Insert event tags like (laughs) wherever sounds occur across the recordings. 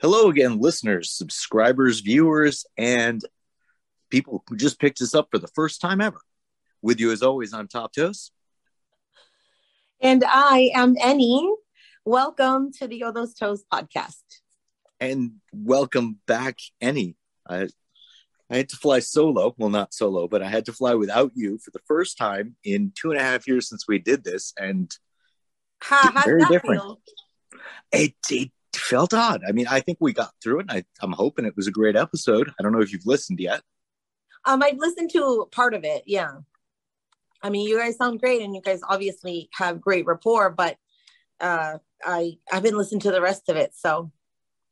Hello again, listeners, subscribers, viewers, and people who just picked us up for the first time ever. With you, as always, I'm Top Toes. And I am Annie. Welcome to the Othos Toast podcast. And welcome back, Annie. I, I had to fly solo. Well, not solo, but I had to fly without you for the first time in two and a half years since we did this. And How, how very that different. feel? it, it felt odd. I mean, I think we got through it. And I, I'm hoping it was a great episode. I don't know if you've listened yet. Um, I've listened to part of it. Yeah. I mean, you guys sound great, and you guys obviously have great rapport. But uh, I I haven't listened to the rest of it. So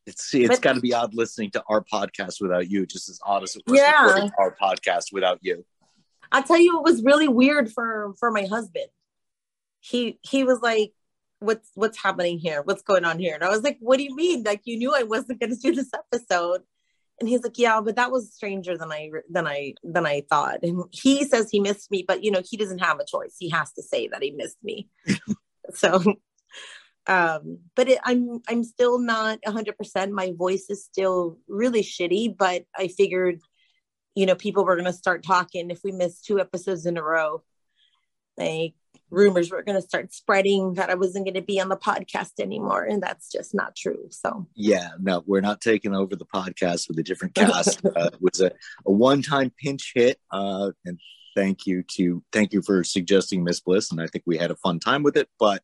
It's it's got to be odd listening to our podcast without you, just as odd as it was Yeah. our podcast without you. I'll tell you, it was really weird for for my husband. He he was like, "What's what's happening here? What's going on here?" And I was like, "What do you mean? Like you knew I wasn't going to do this episode?" And he's like, "Yeah, but that was stranger than I than I than I thought." And he says he missed me, but you know he doesn't have a choice. He has to say that he missed me. (laughs) so, um, but it, I'm I'm still not 100. percent My voice is still really shitty, but I figured you know, people were going to start talking if we missed two episodes in a row. Like rumors were going to start spreading that I wasn't going to be on the podcast anymore. And that's just not true. So, Yeah, no, we're not taking over the podcast with a different (laughs) cast. uh, it was a, a one-time pinch hit, uh, and thank you to thank you for suggesting Miss Bliss, and I think we had a fun time with it. But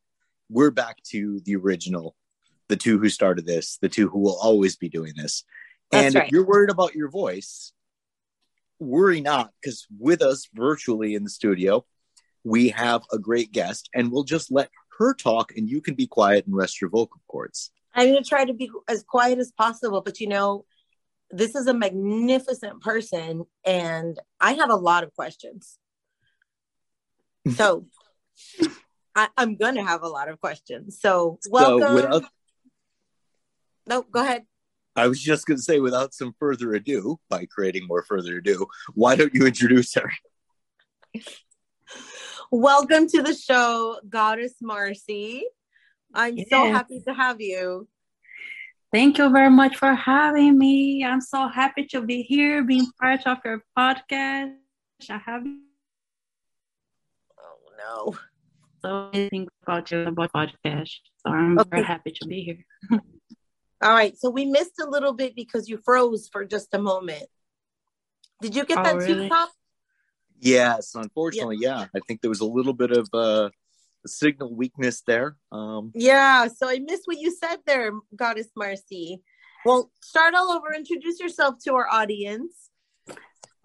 we're back to the original, the two who started this, the two who will always be doing this. That's and right. if you're worried about your voice, worry not, because with us virtually in the studio, we have a great guest, and we'll just let her talk, and you can be quiet and rest your vocal cords. I'm going to try to be as quiet as possible. But, you know, this is a magnificent person. And I have a lot of questions. (laughs) So, I, I'm going to have a lot of questions. So, welcome. So without no, go ahead. I was just going to say, without some further ado, by creating more further ado, why don't you introduce her? Welcome to the show, Goddess Marcy. I'm so happy to have you. Thank you very much for having me. I'm so happy to be here, being part of your podcast. I have Oh no. so many things about you about podcast. So I'm Okay. very happy to be here. (laughs) All right. So we missed a little bit because you froze for just a moment. Did you get Oh, that really? too, Top? Yes, unfortunately, yeah. I think there was a little bit of uh, a signal weakness there. Um, Yeah. So I missed what you said there, Goddess Marcy. Well, start all over. Introduce yourself to our audience.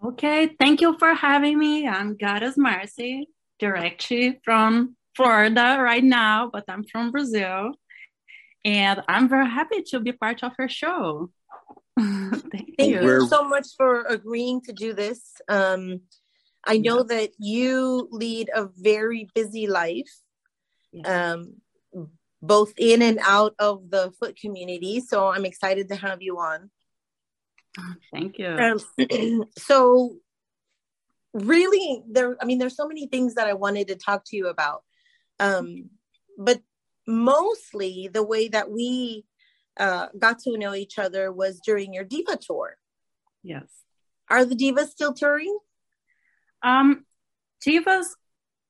Okay, thank you for having me. I'm Goddess Marcy, directly from Florida right now, but I'm from Brazil. And I'm very happy to be part of your show. (laughs) thank Thank you. you so much for agreeing to do this. Um, I know that you lead a very busy life, Yeah. um, both in and out of the foot community. So I'm excited to have you on. Thank you. Um, (clears throat) so, really, there. I mean, there's so many things that I wanted to talk to you about, um, but mostly the way that we uh, got to know each other was during your diva tour. yes. Are the divas still touring? Um, Divas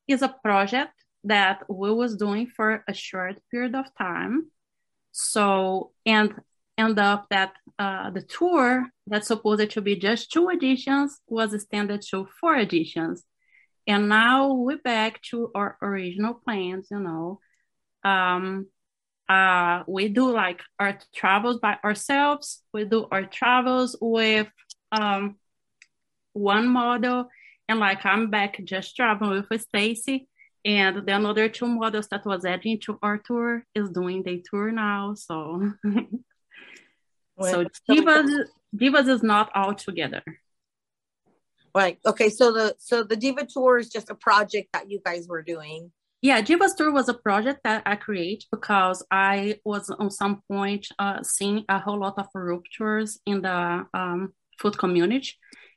is a project that we was doing for a short period of time. So, and end up that uh, the tour that's supposed to be just two editions was extended to four editions. And now we're back to our original plans, you know. Um, uh, we do like our travels by ourselves. We do our travels with um, one model and like I'm back just traveling with Stacy and the another two models that was adding to our tour is doing the tour now. So so Divas Divas is not all together. Right. Okay. So the so the diva tour is just a project that you guys were doing. Yeah, Divas Tour was a project that I create because I was on some point uh, seeing a whole lot of ruptures in the um, foot community,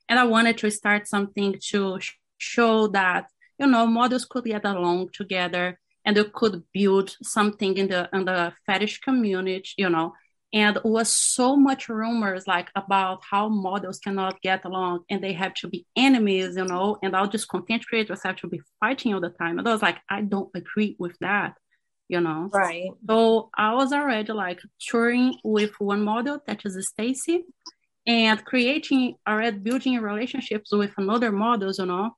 and I wanted to start something to sh- show that you know models could get along together and they could build something in the in the fetish community, you know, and it was so much rumors like about how models cannot get along and they have to be enemies you know and all just content creators have to be fighting all the time. And i was like i don't agree with that you know. Right. So i was already like touring with one model that is stacy and creating already building relationships with another models you know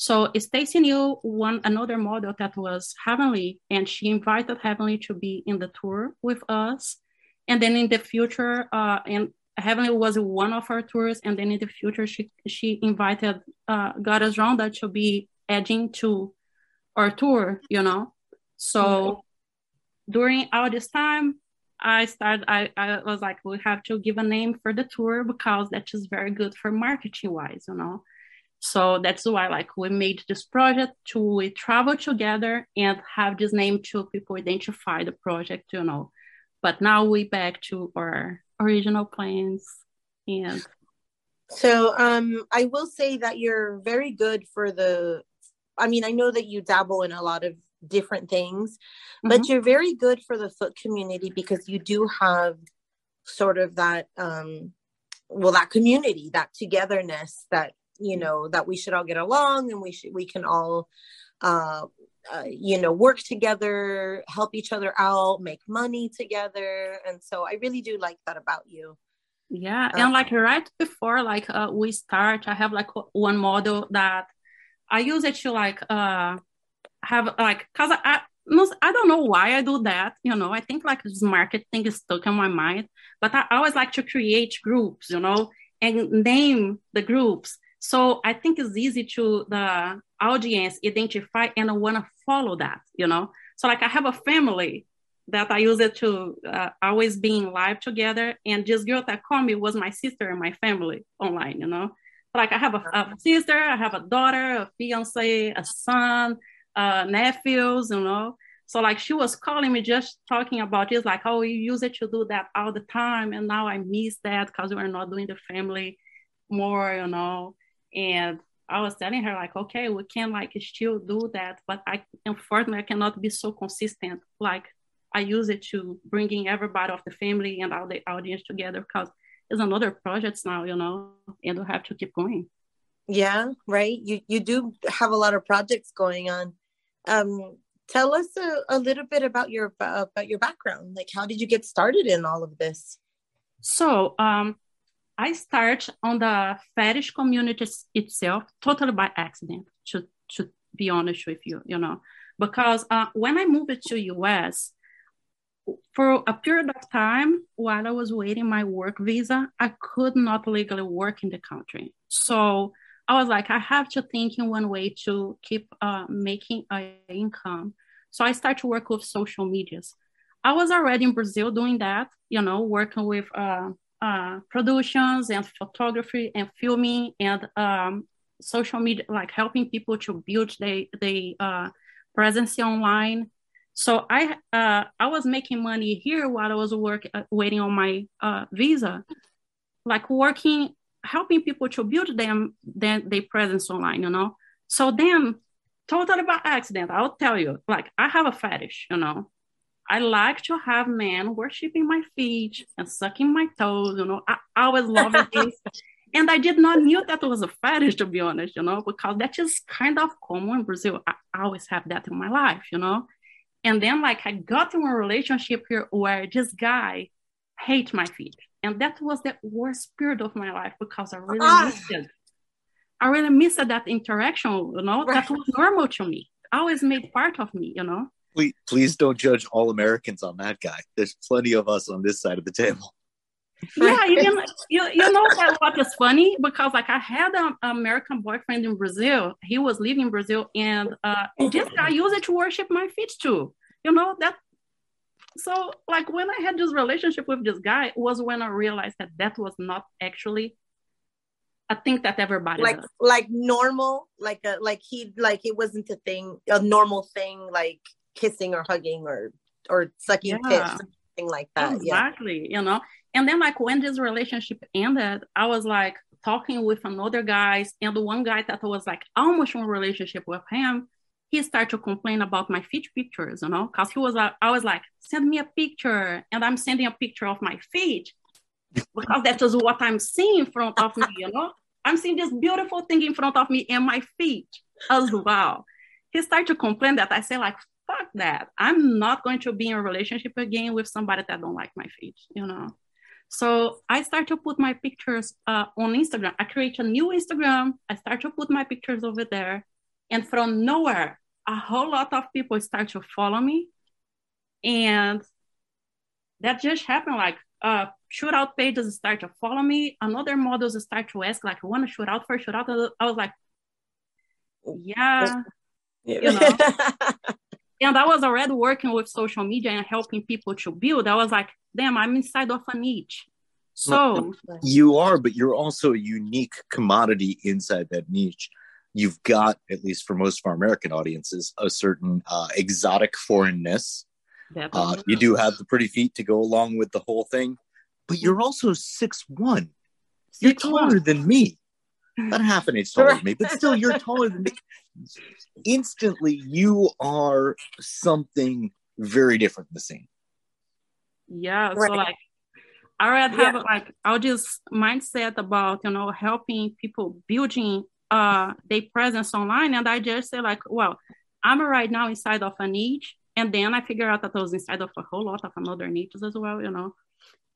so Stacy knew one another model that was Heavenly, and she invited Heavenly to be in the tour with us. And then in the future, uh, and Heavenly was one of our tours, and then in the future, she she invited uh, Goddess Ronda to be adding to our tour. You know, so during all this time, I started. I, I was like, we have to give a name for the tour because that is very good for marketing wise. You know so that's why like we made this project to we travel together and have this name to people identify the project you know but now we back to our original plans and so um i will say that you're very good for the i mean i know that you dabble in a lot of different things but mm-hmm. you're very good for the foot community because you do have sort of that um well that community that togetherness that you know that we should all get along and we should we can all uh, uh, you know work together help each other out make money together. And so i really do like that about you. Yeah and like right before like uh, we start i have like one model that i use it to like uh have like because I, most I don't know why I do that. You know, I think like this marketing is stuck in my mind, but I always like to create groups, you know, and name the groups. So I think it's easy to the audience identify and want to follow that, you know. So like I have a family that I use it to uh, always being live together, and this girl that called me was my sister and my family online, you know. Like I have a, a sister, I have a daughter, a fiance, a son, uh, nephews, you know. So like she was calling me just talking about this, like, oh, you use it to do that all the time, and now I miss that because we're not doing the family more, you know and I was telling her like, okay, we can like still do that, but I unfortunately I cannot be so consistent. Like I use it to bringing everybody of the family and all the audience together because it's another project now, you know, and we have to keep going. Yeah, right. You you do have a lot of projects going on. Um, tell us a, a little bit about your about your background. Like, how did you get started in all of this? So, um, I start on the fetish community itself totally by accident, to, to be honest with you, you know, because uh, when I moved to US, for a period of time while I was waiting my work visa, I could not legally work in the country. So I was like, I have to think in one way to keep uh, making an income. So I started to work with social medias. I was already in Brazil doing that, you know, working with uh, uh, productions and photography and filming and um, social media, like helping people to build the the uh, presence online. So I uh, I was making money here while I was work uh, waiting on my uh, visa, like working helping people to build them then their presence online, you know. So then, totally by accident, I'll tell you, like I have a fetish, you know. I like to have men worshiping my feet and sucking my toes. You know, I, I always loved this. (laughs) and I did not knew that was a fetish, to be honest, you know, because that is kind of common in Brazil. I always have that in my life, you know. And then like I got in a relationship here where this guy hates my feet. And that was the worst period of my life because I really ah. missed it. I really missed that interaction, you know, right. that was normal to me. Always made part of me, you know please, please don't judge all Americans on that guy. There's plenty of us on this side of the table. yeah, you, you, you know that what is funny because like I had an American boyfriend in Brazil. He was living in Brazil, and uh, this guy used it to worship my feet too. You know that. So like when I had this relationship with this guy was when I realized that that was not actually a thing that everybody like does. like normal, like a like he like it wasn't a thing, a normal thing, like kissing or hugging or or sucking yeah. something like that. Exactly, yeah. you know. And then like when this relationship ended, I was like talking with another guys, and the one guy that was like almost in a relationship with him, he started to complain about my feet pictures, you know, because he was, uh, I was like, send me a picture, and I'm sending a picture of my feet (laughs) because that is what I'm seeing in front of me, you know. I'm seeing this beautiful thing in front of me and my feet as well. He started to complain that I say like, fuck that. I'm not going to be in a relationship again with somebody that don't like my feet, you know. So I start to put my pictures uh, on Instagram. I create a new Instagram. I start to put my pictures over there. And from nowhere, a whole lot of people start to follow me. And that just happened. Like uh, shootout pages start to follow me. Another models start to ask, like, I want to shoot out for shoot out? I was like, yeah. You know. (laughs) and I was already working with social media and helping people to build. I was like, damn, I'm inside of a niche. So you are, but you're also a unique commodity inside that niche. You've got, at least for most of our American audiences, a certain uh, exotic foreignness. Uh, you do have the pretty feet to go along with the whole thing, but you're also six one. You're taller than me. Not half an inch taller than me, but still, you're taller than me. Instantly, you are something very different in the scene. Yeah. Right. So like I already have yeah. like our just mindset about, you know, helping people building uh their presence online. And I just say like, well, I'm right now inside of a niche. And then I figure out that I was inside of a whole lot of another niches as well, you know.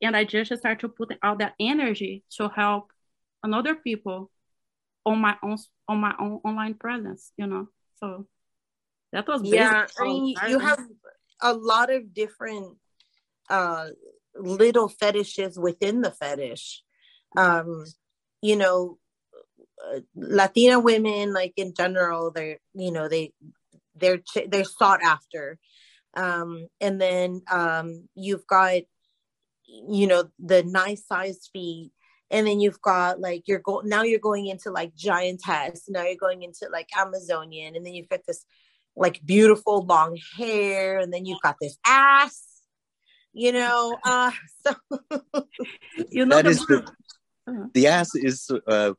And I just start to put out that energy to help another people on my own on my own online presence, you know. So that was yeah. I mean, you have a lot of different uh, little fetishes within the fetish. Um, you know, uh, Latina women, like in general, they're you know they they're they're sought after. Um, and then um, you've got you know the nice sized feet. And then you've got like you're going now you're going into like giantess. Now you're going into like amazonian. And then you've got this like beautiful long hair. And then you've got this ass you know (laughs) uh so you know that the, is the, uh-huh. the ass is uh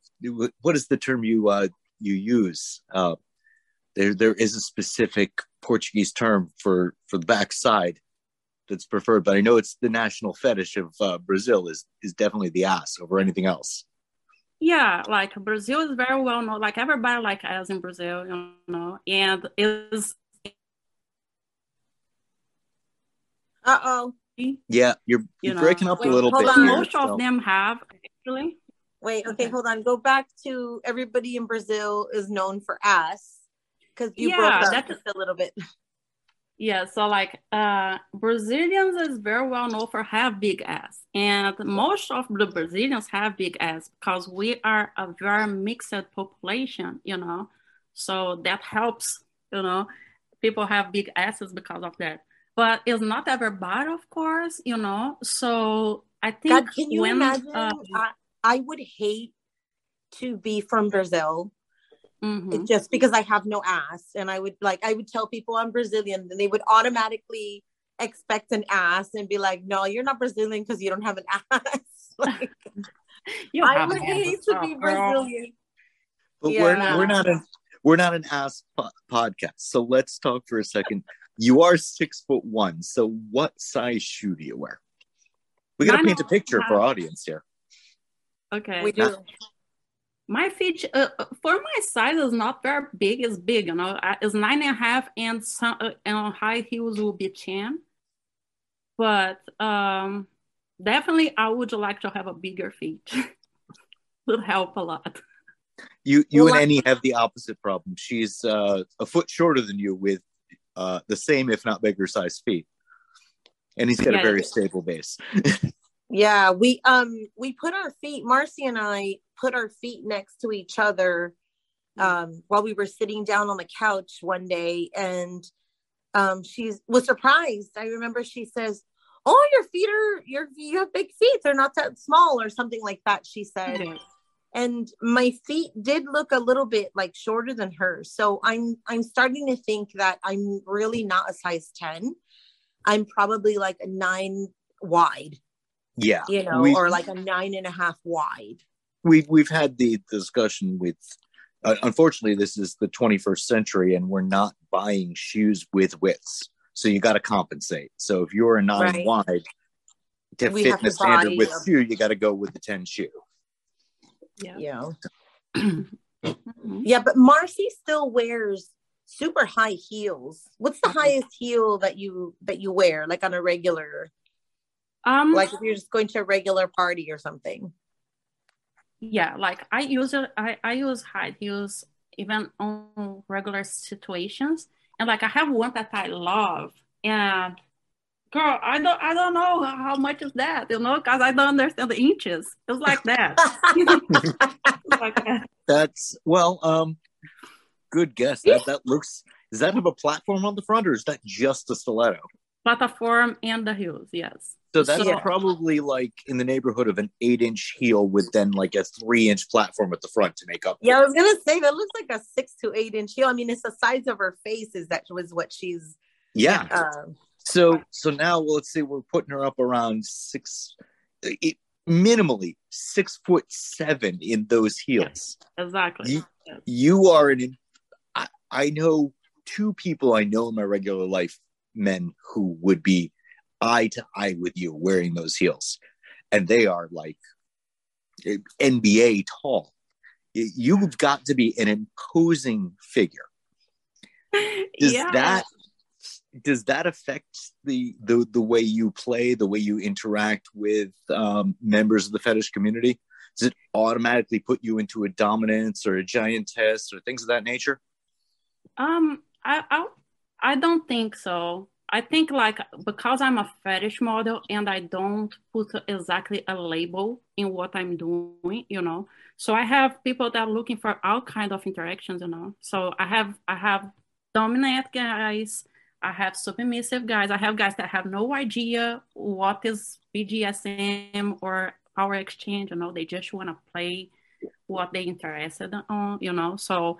what is the term you uh you use uh there there is a specific portuguese term for for the backside that's preferred but i know it's the national fetish of uh, brazil is is definitely the ass over anything else yeah like brazil is very well known like everybody like ass in brazil you know and is uh-oh yeah, you're, you're know. breaking up a little bit. On. Most so. of them have Wait, okay, okay, hold on. Go back to everybody in Brazil is known for ass because you yeah, broke up just a little bit. (laughs) Yeah, so like uh Brazilians is very well known for have big ass, and most of the Brazilians have big ass because we are a very mixed population, you know. So that helps, you know. People have big asses because of that but it's not everybody, of course, you know. So I think God, can you when, imagine? Um, I, I, would hate to be from Brazil. Mm-hmm. Just because I have no ass, and I would like, I would tell people I'm Brazilian, and they would automatically expect an ass and be like, "No, you're not Brazilian because you don't have an (laughs) ass." (laughs) like, I would hate to be Brazilian. But yeah. we're we're not an we're not an ass po- podcast, so let's talk for a second you are six foot one. So what size shoe do you wear? We got to paint a picture for our audience here. Okay. We do. My feet uh, uh, for my size is not very big. It's big, you know. It's nine and a half, and some uh, and high heels will be ten. But um, definitely, I would like to have a bigger feet. (laughs) would help a lot. You you well, and Annie have the opposite problem. She's uh, a foot shorter than you with uh, the same, if not bigger, size feet, and he's got yeah. a very stable base. yeah, we um we put our feet. Marcy and I put our feet next to each other um, while we were sitting down on the couch one day, and um, she was surprised. I remember she says, "Oh, your feet are your you have big feet. They're not that small, or something like that." She said. Mm-hmm and my feet did look a little bit like shorter than hers so i'm i'm starting to think that i'm really not a size 10 i'm probably like a nine wide yeah you know or like a nine and a half wide we've we've had the discussion with uh, unfortunately, this is the 21st century, and we're not buying shoes with widths. So you got to compensate. So if you're a nine Right. wide to We fit have in a standard with width a- shoe, you got to go with the 10 shoe. Yeah. Yeah. Yeah, (clears throat) but Marcy still wears super high heels. What's the highest heel that you that you wear, like on a regular, Um, like if you're just going to a regular party or something? yeah, like I use it. I I use high heels even on regular situations, and like I have one that I love, and girl, I don't I don't know how much is that, you know, because I don't understand the inches. It's like that. (laughs) (laughs) It's like that. That's well, um, good guess. That that looks. Does that have a platform on the front, or is that just a stiletto? Platform and the heels, yes. So that's Yeah. probably like in the neighborhood of an eight-inch heel with then like a three-inch platform at the front to make up. Yeah, I was gonna say that looks like a six to eight inch heel. I mean, it's the size of her face. Is that was what she's Yeah. uh, So so now well, let's say we're putting her up around six, it, minimally six foot seven in those heels. Exactly. You- Yes. You are an. I, know two people I know in my regular life, men who would be eye to eye with you wearing those heels, and they are like NBA tall. You've got to be an imposing figure. Does yeah. that does that affect the, the the way you play, the way you interact with um, members of the fetish community? Does it automatically put you into a dominance or a giantess or things of that nature? Um, I, I I don't think so. I think like because I'm a fetish model and I don't put exactly a label in what I'm doing, you know. So I have people that are looking for all kind of interactions, you know. So I have I have dominant guys, I have submissive guys, I have guys that have no idea what is BDSM or power exchange, you know. They just want to play what they interested on, you know. So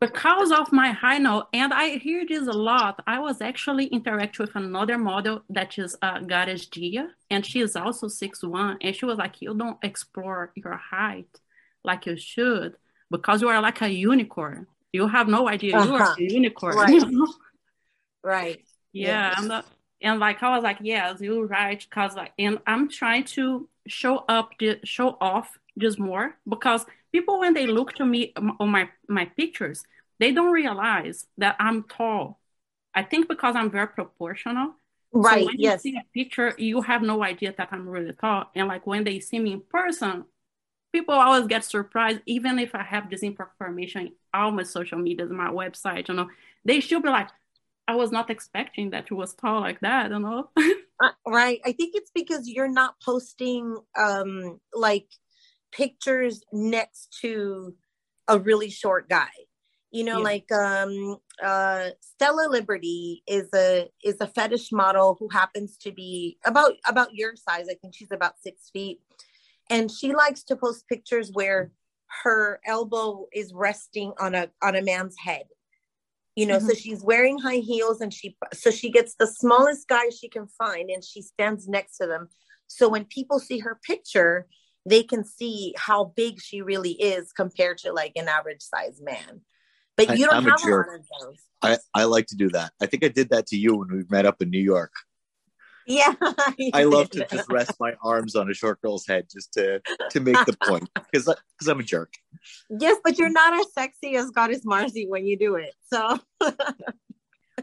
because of my high note, and I hear this a lot, I was actually interact with another model that is uh, Goddess Gia, and she is also six one, and she was like, "You don't explore your height like you should because you are like a unicorn. You have no idea you are Uh-huh. a unicorn." Right. (laughs) right. yeah, Yes. and, the, and like I was like, yes, you're right, because like, and I'm trying to show up, the, show off just more because people when they look to me on my my pictures, they don't realize that I'm tall. I think because I'm very proportional. So Right. when yes. you see a picture, you have no idea that I'm really tall. And like when they see me in person, people always get surprised, even if I have this information in all my social medias, my website, you know, they still be like, I was not expecting that you was tall like that, you know. (laughs) Uh, right. I think it's because you're not posting um like pictures next to a really short guy. You know, Yeah. like um uh Stella Liberty is a is a fetish model who happens to be about about your size. I think she's about six feet. And she likes to post pictures where her elbow is resting on a on a man's head you know so she's wearing high heels and she so she gets the smallest guy she can find and she stands next to them so when people see her picture they can see how big she really is compared to like an average size man but I- you don't I'm have a jerk. lot of those I, I like to do that. I think I did that to you when we met up in New York. yeah (laughs) I love to just rest my arms on a short girl's head just to to make the (laughs) point because because I'm a jerk. yes but you're not as sexy as goddess marcy when you do it so (laughs)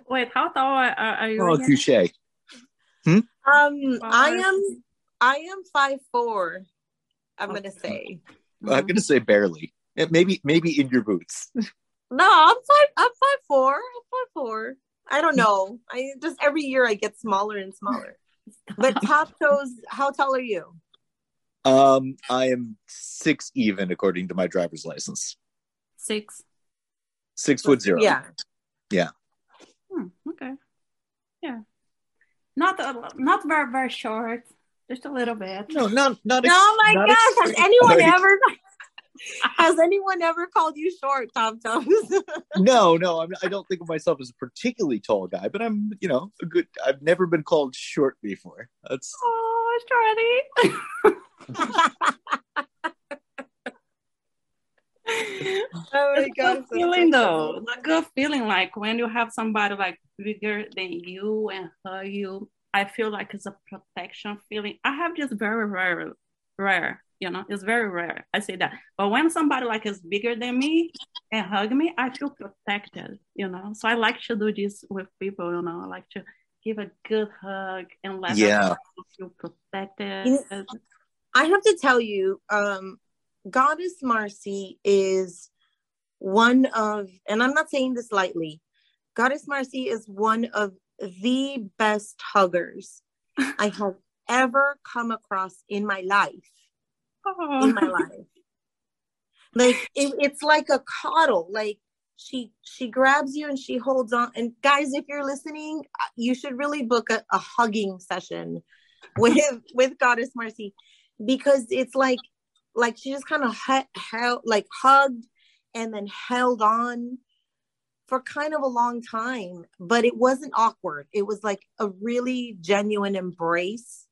Wait, how tall are, are you? Oh, again? touche. um i am i am five four i'm gonna say I'm gonna say barely. Maybe maybe in your boots. (laughs) No, I'm five. I'm five four. I'm five four. I don't know. I just every year I get smaller and smaller. But (laughs) top toes, how tall are you? Um, I am six even according to my driver's license. Six. Six foot zero. Yeah. Hmm, okay. Yeah. Not a, not very very short. Just a little bit. No, not not. No, oh my not gosh. Has anyone Like, ever (laughs) has anyone ever called you short, top toes? (laughs) No, no. I'm, I don't think of myself as a particularly tall guy, but I'm, you know, a good. I've never been called short before. That's Oh, shorty. (laughs) Oh my it's god! a good feeling though. It's a good feeling like when you have somebody like bigger than you and hug you. I feel like it's a protection feeling. I have just very rare, rare. You know, it's very rare. I say that. But when somebody like is bigger than me and hug me, I feel protected. You know, so I like to do this with people. You know, I like to give a good hug and let Yeah. them feel protected. You know, I have to tell you, um, Goddess Marcy is one of, and I'm not saying this lightly, Goddess Marcy is one of the best huggers I (laughs) have ever come across in my life. Oh. In my life. Like it, it's like a coddle. Like she she grabs you and she holds on. And guys, if you're listening, uh, you should really book a, a hugging session with (laughs) with Goddess Marcy because it's like like she just kind of he- held like hugged and then held on for kind of a long time but it wasn't awkward it was like a really genuine embrace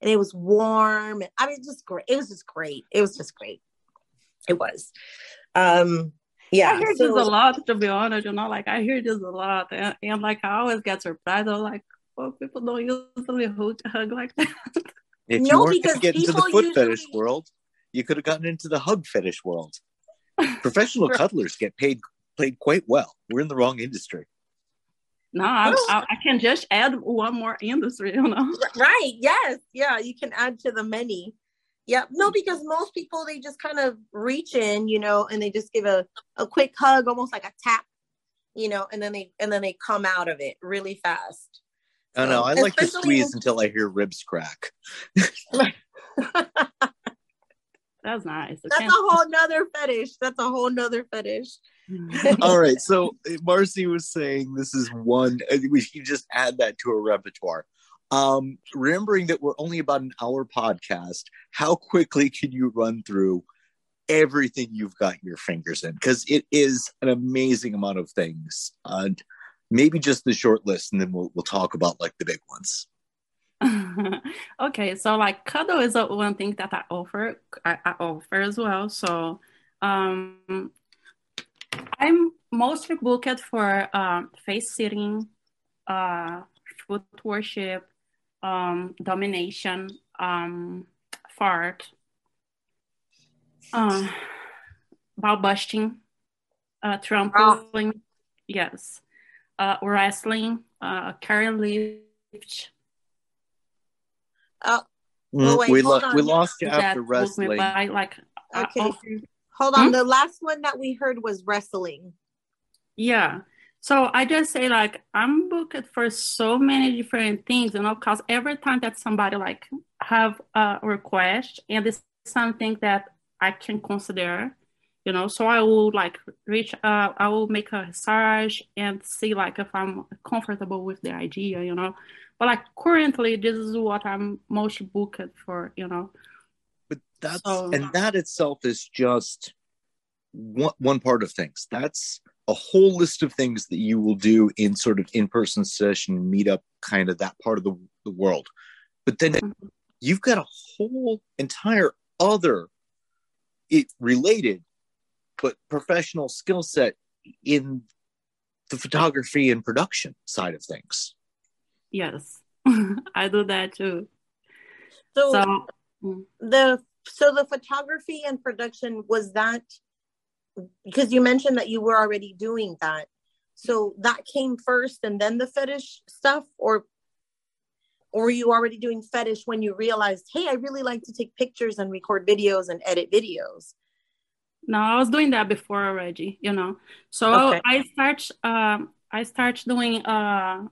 and it was warm i mean just great it was just great it was just great it was um yeah I hear so- this a lot, to be honest. You know, like I hear this a lot, and, and like I always get surprised. I'm like, well, people don't usually hug, hug like that. If No, you weren't because going to get into the people foot fetish world, you could have gotten into the hug fetish world. (laughs) Professional Right. cuddlers get paid paid quite well. We're in the wrong industry. no, I, oh. I, I can just add one more industry. You know, right yes yeah you can add to the many yeah no because most people they just kind of reach in you know and they just give a, a quick hug almost like a tap you know and then they and then they come out of it really fast I know. I like to squeeze until I hear ribs crack. (laughs) (laughs) (laughs) that's nice. I that's a whole nother fetish that's a whole nother fetish All right. So uh, Marcy was saying this is one. uh, We should just add that to a repertoire. Um, remembering that we're only about an hour podcast, how quickly can you run through everything you've got your fingers in? Because it is an amazing amount of things. And maybe just the short list, and then we'll we'll talk about like the big ones. (laughs) okay, so like cuddle is one thing that I offer. I, I offer as well. So um, I'm mostly booked for um, face sitting, uh, foot worship, um, domination, um, fart, uh, ball busting, uh, trampling, yes, uh, wrestling, uh, carry lift. Oh Oh, wait, we hold lo- we lost you after book me wrestling. by, like Okay. offer- hold on Hmm? the last one that we heard was wrestling yeah so i just say like i'm booked for so many different things you know because every time that somebody like have a request and it's something that i can consider you know so i will like reach uh i will make a research and see like if i'm comfortable with the idea you know. But like currently this is what i'm most booked for you know. But that's So- and that itself is just one, one part of things. That's a whole list of things that you will do in sort of in-person session meetup kind of that part of the, the world. But then Mhm. you've got a whole entire other it related but professional skill set in the photography and production side of things. Yes. (laughs) I do that too. So so the so the photography and production was that because you mentioned that you were already doing that. So that came first and then the fetish stuff or or were you already doing fetish when you realized hey i really like to take pictures and record videos and edit videos No, I was doing that before already, you know. So Okay. I start um I start doing uh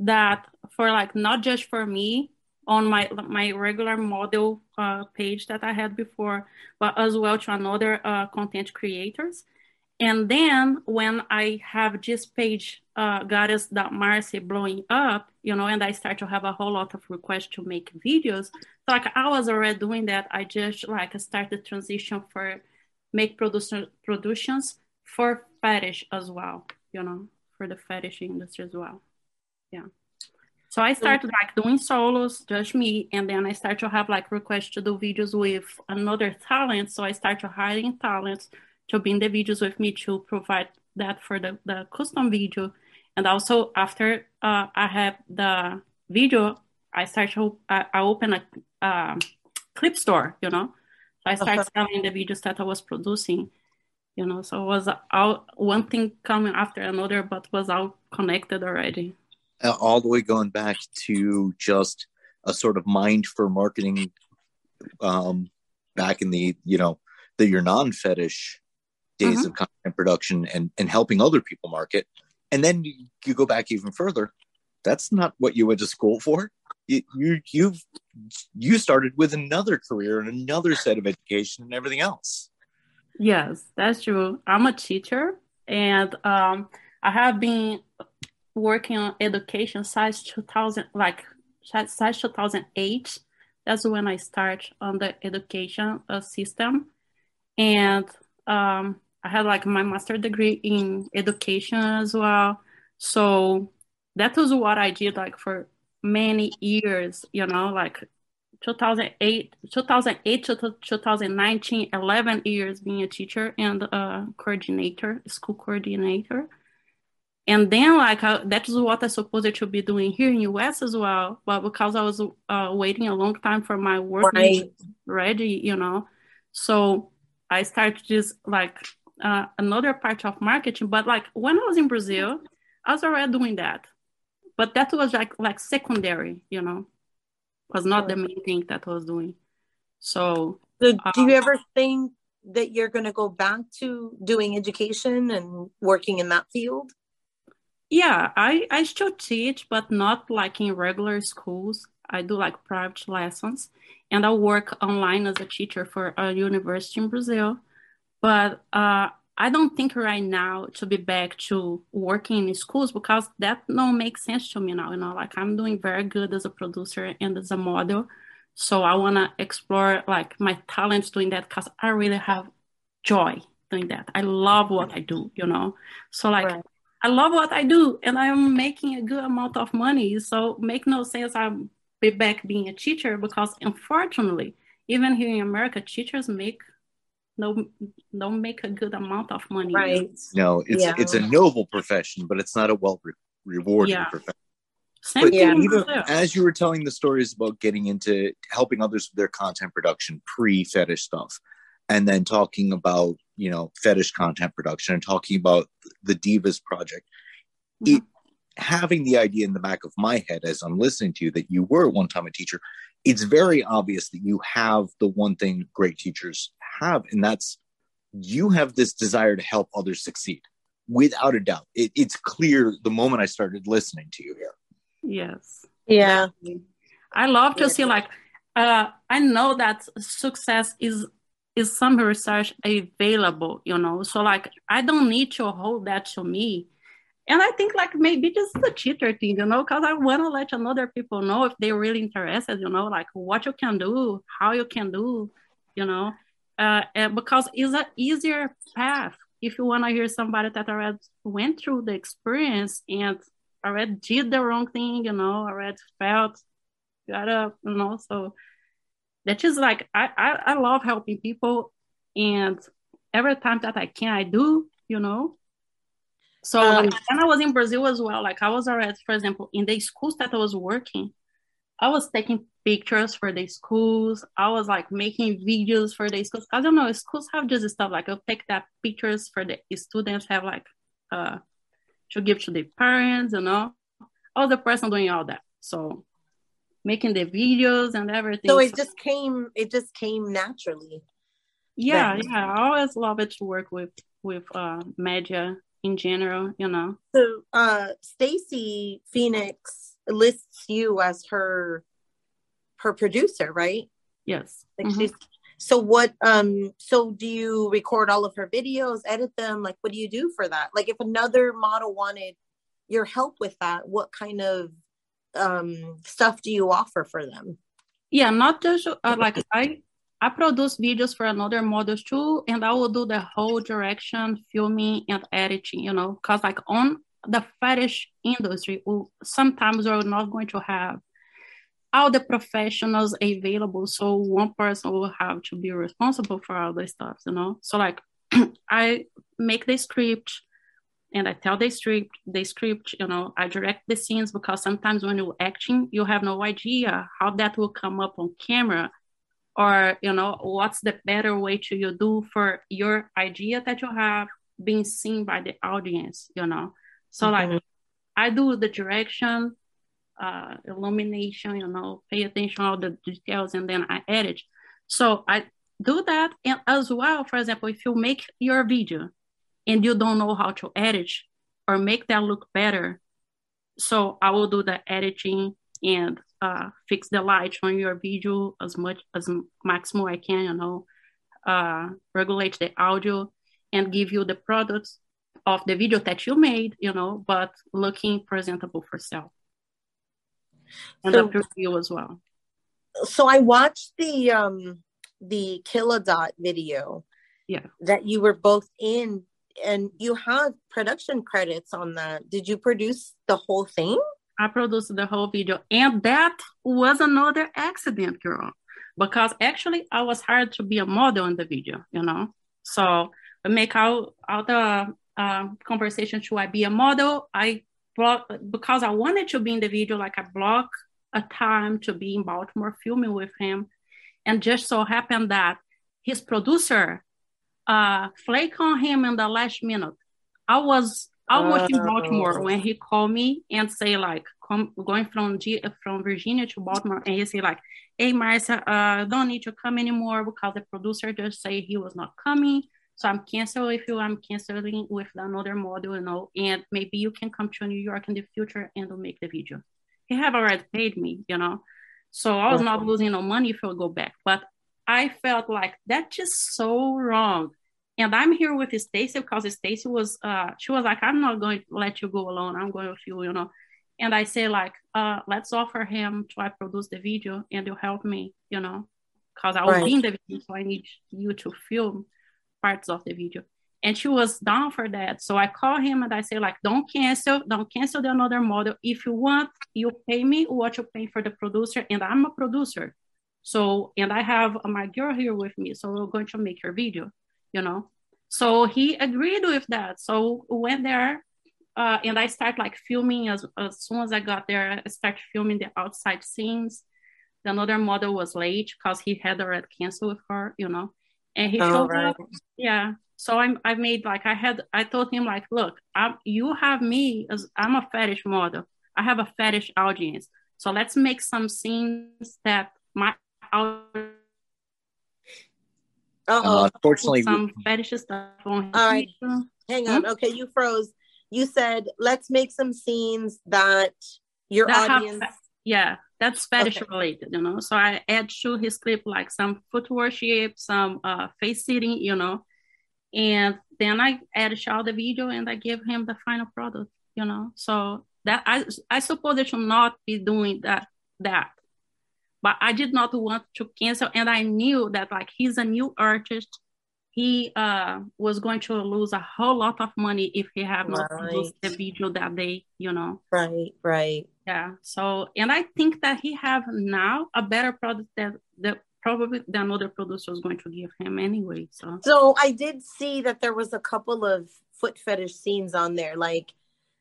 that for like not just for me on my my regular model uh, page that I had before, but as well to another uh, content creators. And then when I have this page, uh, Goddess Marcy blowing up, you know, and I start to have a whole lot of requests to make videos. So like I was already doing that. I just like started transition for make producer productions for fetish as well, you know, for the fetish industry as well. Yeah. So I started like doing solos, just me, and then I start to have like requests to do videos with another talent. So I start to hiring talents to be in the videos with me to provide that for the, the custom video. And also after uh, I have the video, I start to I, I open a uh, clip store, you know. So I started uh-huh. selling the videos that I was producing, you know. So it was all one thing coming after another, but was all connected already. All the way going back to just a sort of mind for marketing um, back in the you know the your non-fetish days mm-hmm. of content production and and helping other people market and then you, you go back even further that's not what you went to school for you, you you've you started with another career and another set of education and everything else yes that's true i'm a teacher and um, i have been working on education since 2000 like since 2008 that's when I start on the education uh, system. And um, I had like my master degree in education as well. So that was what I did like for many years, you know, like 2008, 2008 to 2019, 11 years being a teacher and a coordinator, school coordinator and then like uh, that is what I supposed to be doing here in US as well. But because I was uh, waiting a long time for my work right. ready, you know, so I started just like uh, another part of marketing. But like when I was in Brazil, I was already doing that, but that was like like secondary, you know, was not the main thing that I was doing. So, so do you um, ever think that you're going to go back to doing education and working in that field? Yeah, I, I still teach, but not like in regular schools. I do like private lessons and I work online as a teacher for a university in Brazil. But uh, I don't think right now to be back to working in schools because that don't make sense to me now. You know, like I'm doing very good as a producer and as a model. So I want to explore like my talents doing that because I really have joy doing that. I love what I do, you know. So like right. I love what I do and I'm making a good amount of money. So make no sense I'm be back being a teacher because unfortunately, even here in America, teachers make no don't make a good amount of money. Right. No, it's yeah. it's a noble profession, but it's not a well re- rewarding yeah. profession. Same but thing even as you were telling the stories about getting into helping others with their content production pre fetish stuff, and then talking about you know fetish content production and talking about the divas project mm-hmm. it, having the idea in the back of my head as i'm listening to you that you were one time a teacher it's very obvious that you have the one thing great teachers have and that's you have this desire to help others succeed without a doubt. It, it's clear the moment i started listening to you here. Yes. Yeah. I love to see like uh, i know that success is is some research available, you know? So like I don't need to hold that to me. And I think like maybe just a cheater thing, you know, because I want to let another people know if they're really interested, you know, like what you can do, how you can do, you know, uh, because it's an easier path if you want to hear somebody that already went through the experience and already did the wrong thing, you know, already felt, got up, you know, so that is like I, I, I love helping people and every time that I can I do, you know. So um, like, when I was in Brazil as well, like I was already, for example, in the schools that I was working, I was taking pictures for the schools. I was like making videos for the schools. I don't know, schools have just stuff like I'll take that pictures for the students have like uh to give to the parents, you know. I was the person doing all that. So making the videos and everything. So it just came it just came naturally. Yeah, yeah. I always love it to work with with uh media in general, you know. So uh Stacy Phoenix lists you as her her producer, right? Yes. Like mm-hmm. so what um so do you record all of her videos, edit them? Like what do you do for that? Like if another model wanted your help with that, what kind of um, stuff do you offer for them? Yeah, not just uh, like I I produce videos for another models too, and I will do the whole direction, filming and editing. You know, because like on the fetish industry, sometimes we're not going to have all the professionals available, so one person will have to be responsible for all the stuff. You know, so like (clears throat) I make the script and I tell the script, the script, you know, I direct the scenes because sometimes when you're acting, you have no idea how that will come up on camera or, you know, what's the better way to you do for your idea that you have being seen by the audience, you know. So mm-hmm. like I do the direction, uh, illumination, you know, pay attention all the details and then I edit. So I do that and as well, for example, if you make your video and you don't know how to edit or make that look better, so I will do the editing and uh, fix the light on your video as much as maximum I can, you know, uh, regulate the audio and give you the products of the video that you made, you know, but looking presentable for sale. And so, the review as well. So I watched the um the Kilodot video. Yeah. That you were both in and you have production credits on that. Did you produce the whole thing? I produced the whole video. And that was another accident, girl. Because actually I was hired to be a model in the video, you know. So make out all the uh, conversation should I be a model? I block because I wanted to be in the video, like I block a time to be in Baltimore filming with him. And just so happened that his producer uh flake on him in the last minute. I was almost in Baltimore when he called me and say like come going from G, from Virginia to Baltimore and he say like, hey Marcia, uh don't need to come anymore because the producer just say he was not coming. So I'm canceling with you, I'm canceling with another model, you know, and maybe you can come to New York in the future and we'll make the video. He have already paid me, you know. So I was not losing no money if I go back. But I felt like that's just so wrong. And I'm here with Stacy because Stacy was uh she was like, I'm not going to let you go alone. I'm going with you, you know. And I say like, uh, let's offer him to I produce the video and you help me, you know, because I will right. be in the video, so I need you to film parts of the video. And she was down for that. So i call him and i say like don't cancel don't cancel the another model. If you want you pay me what you pay for the producer and i'm a producer. So and i have my girl here with me so we're going to make her video you know? So he agreed with that. So went there uh, and i start like filming as, as soon as i got there. I start filming the outside scenes. The another model was late because he had already canceled with her you know and he oh, showed right. up yeah. So i'm i made like i had i told him like look I'm, you have me as i'm a fetish model. I have a fetish audience. So let's make some scenes that my audience uh, unfortunately some fetish stuff on all right. Hang on. Hmm? okay you froze. You said let's make some scenes that your that audience have, yeah that's fetish okay. related you know? So i add to his clip like some foot worship some uh face sitting you know? And then i add all the video and i give him the final product you know? So that i i suppose they should not be doing that that. But i did not want to cancel and i knew that like he's a new artist he uh, was going to lose a whole lot of money if he had not right. produced the video that day, you know. Right, right. Yeah. So, and I think that he have now a better product that that probably the another producer is going to give him anyway. So, so I did see that there was a couple of foot fetish scenes on there, like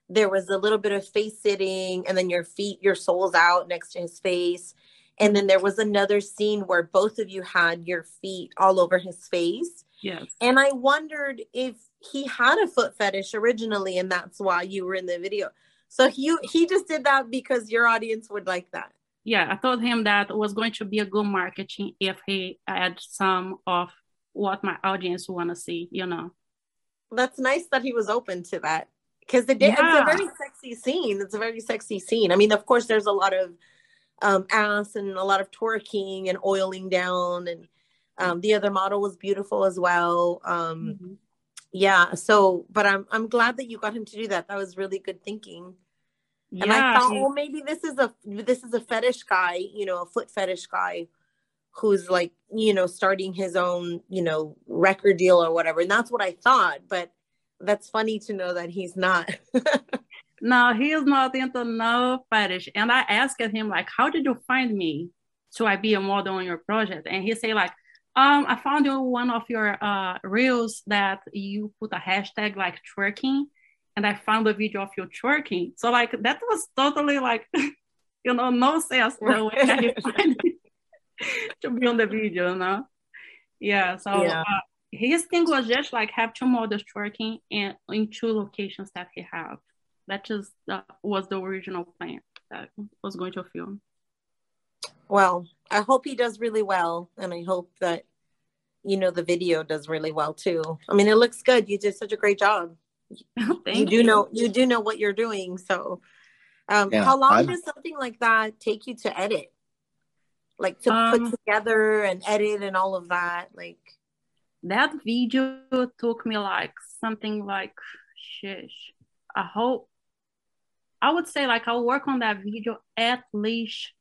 there was a little bit of face sitting, and then your feet, your soles out next to his face. And then there was another scene where both of you had your feet all over his face Yes. And I wondered if he had a foot fetish originally and that's why you were in the video. So he he just did that because your audience would like that. Yeah, I told him that was going to be a good marketing if he add some of what my audience want to see, you know. That's nice that he was open to that because the yeah. it's a very sexy scene. It's a very sexy scene. I mean, of course, there's a lot of um, ass and a lot of twerking and oiling down and um, the other model was beautiful as well. Um, mm-hmm. Yeah. So, but I'm I'm glad that you got him to do that. That was really good thinking. Yeah. And I thought, well, maybe this is a this is a fetish guy, you know, a foot fetish guy who's like, you know, starting his own, you know, record deal or whatever. And that's what I thought. But that's funny to know that he's not. (laughs) no, he's not into no fetish. And I asked him like, how did you find me? to I be a model on your project? And he say like, Um, I found you one of your uh, reels that you put a hashtag like twerking, and I found a video of you twerking. So like that was totally like, (laughs) you know, no sense the way I (laughs) find (laughs) to be on the video, you know. Yeah. So yeah. Uh, his thing was just like have two models twerking in in two locations that he have. That just that was the original plan that was going to film. Well, I hope he does really well, and I hope that you know the video does really well too. I mean, it looks good. You did such a great job. (laughs) you you do know you do know what you're doing. So, um, yeah, how long I'm... does something like that take you to edit? Like to um, put together and edit and all of that. Like that video took me like something like shish. I hope I would say like I'll work on that video at least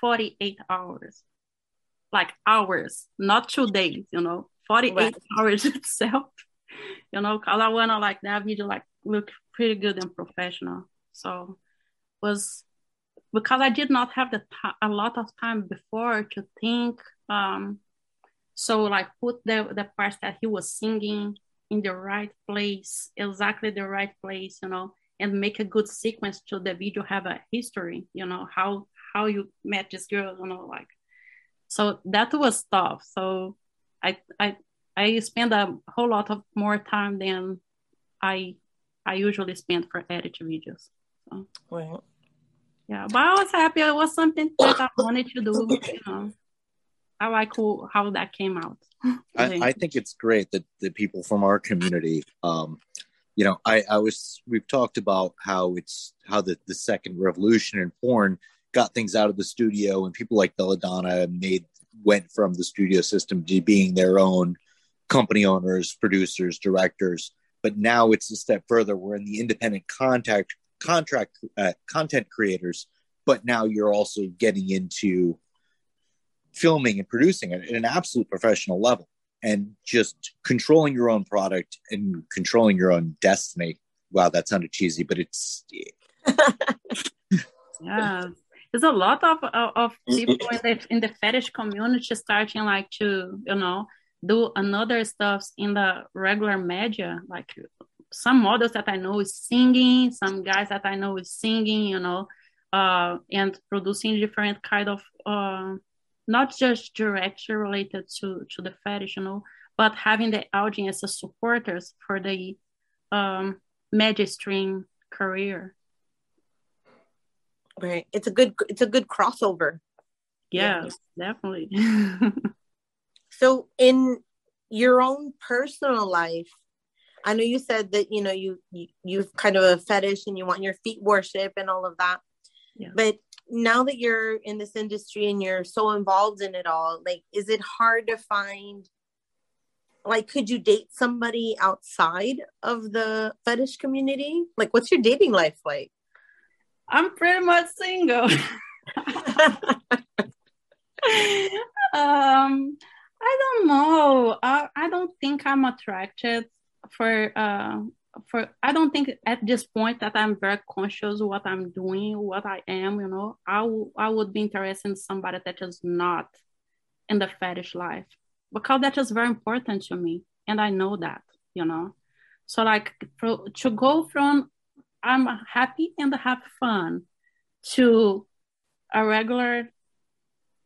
48 hours. Like hours, not two days, you know, 48 right. hours (laughs) itself. You know, cause I wanna like that video like look pretty good and professional. So was because I did not have the t- a lot of time before to think. Um, so like put the the parts that he was singing in the right place, exactly the right place, you know, and make a good sequence to the video have a history, you know, how how you met this girl, you know, like so that was tough. So I I I spend a whole lot of more time than I I usually spend for edit videos. So. Right. Yeah, but I was happy. It was something that I wanted to do. You know, I like who, how that came out. I, I, think it's great that the people from our community, um, you know, I, I was we've talked about how it's how the the second revolution in porn got things out of the studio, and people like Belladonna made went from the studio system to being their own company owners, producers, directors. But now it's a step further. We're in the independent contact contract uh, content creators, but now you're also getting into filming and producing it at an absolute professional level and just controlling your own product and controlling your own destiny. Wow, that sounded cheesy, but it's (laughs) yeah. There's a lot of of people in the in the fetish community starting like to you know do another stuff in the regular media like some models that I know is singing, some guys that I know is singing, you know, uh, and producing different kind of uh, not just directly related to to the fetish, you know, but having the audience as supporters for the um, career. Right. It's a good it's a good crossover. Yes, yeah. definitely. (laughs) so in your own personal life, I know you said that you know you, you you've kind of a fetish and you want your feet worship and all of that. Yeah. But now that you're in this industry and you're so involved in it all, like is it hard to find like could you date somebody outside of the fetish community? Like what's your dating life like? I'm pretty much single. (laughs) um I don't know. I, I don't think I'm attracted for uh for I don't think at this point that I'm very conscious of what I'm doing, what I am, you know. I, w- I would be interested in somebody that is not in the fetish life because that is very important to me. And I know that, you know. So like for, to go from I'm happy and have fun to a regular,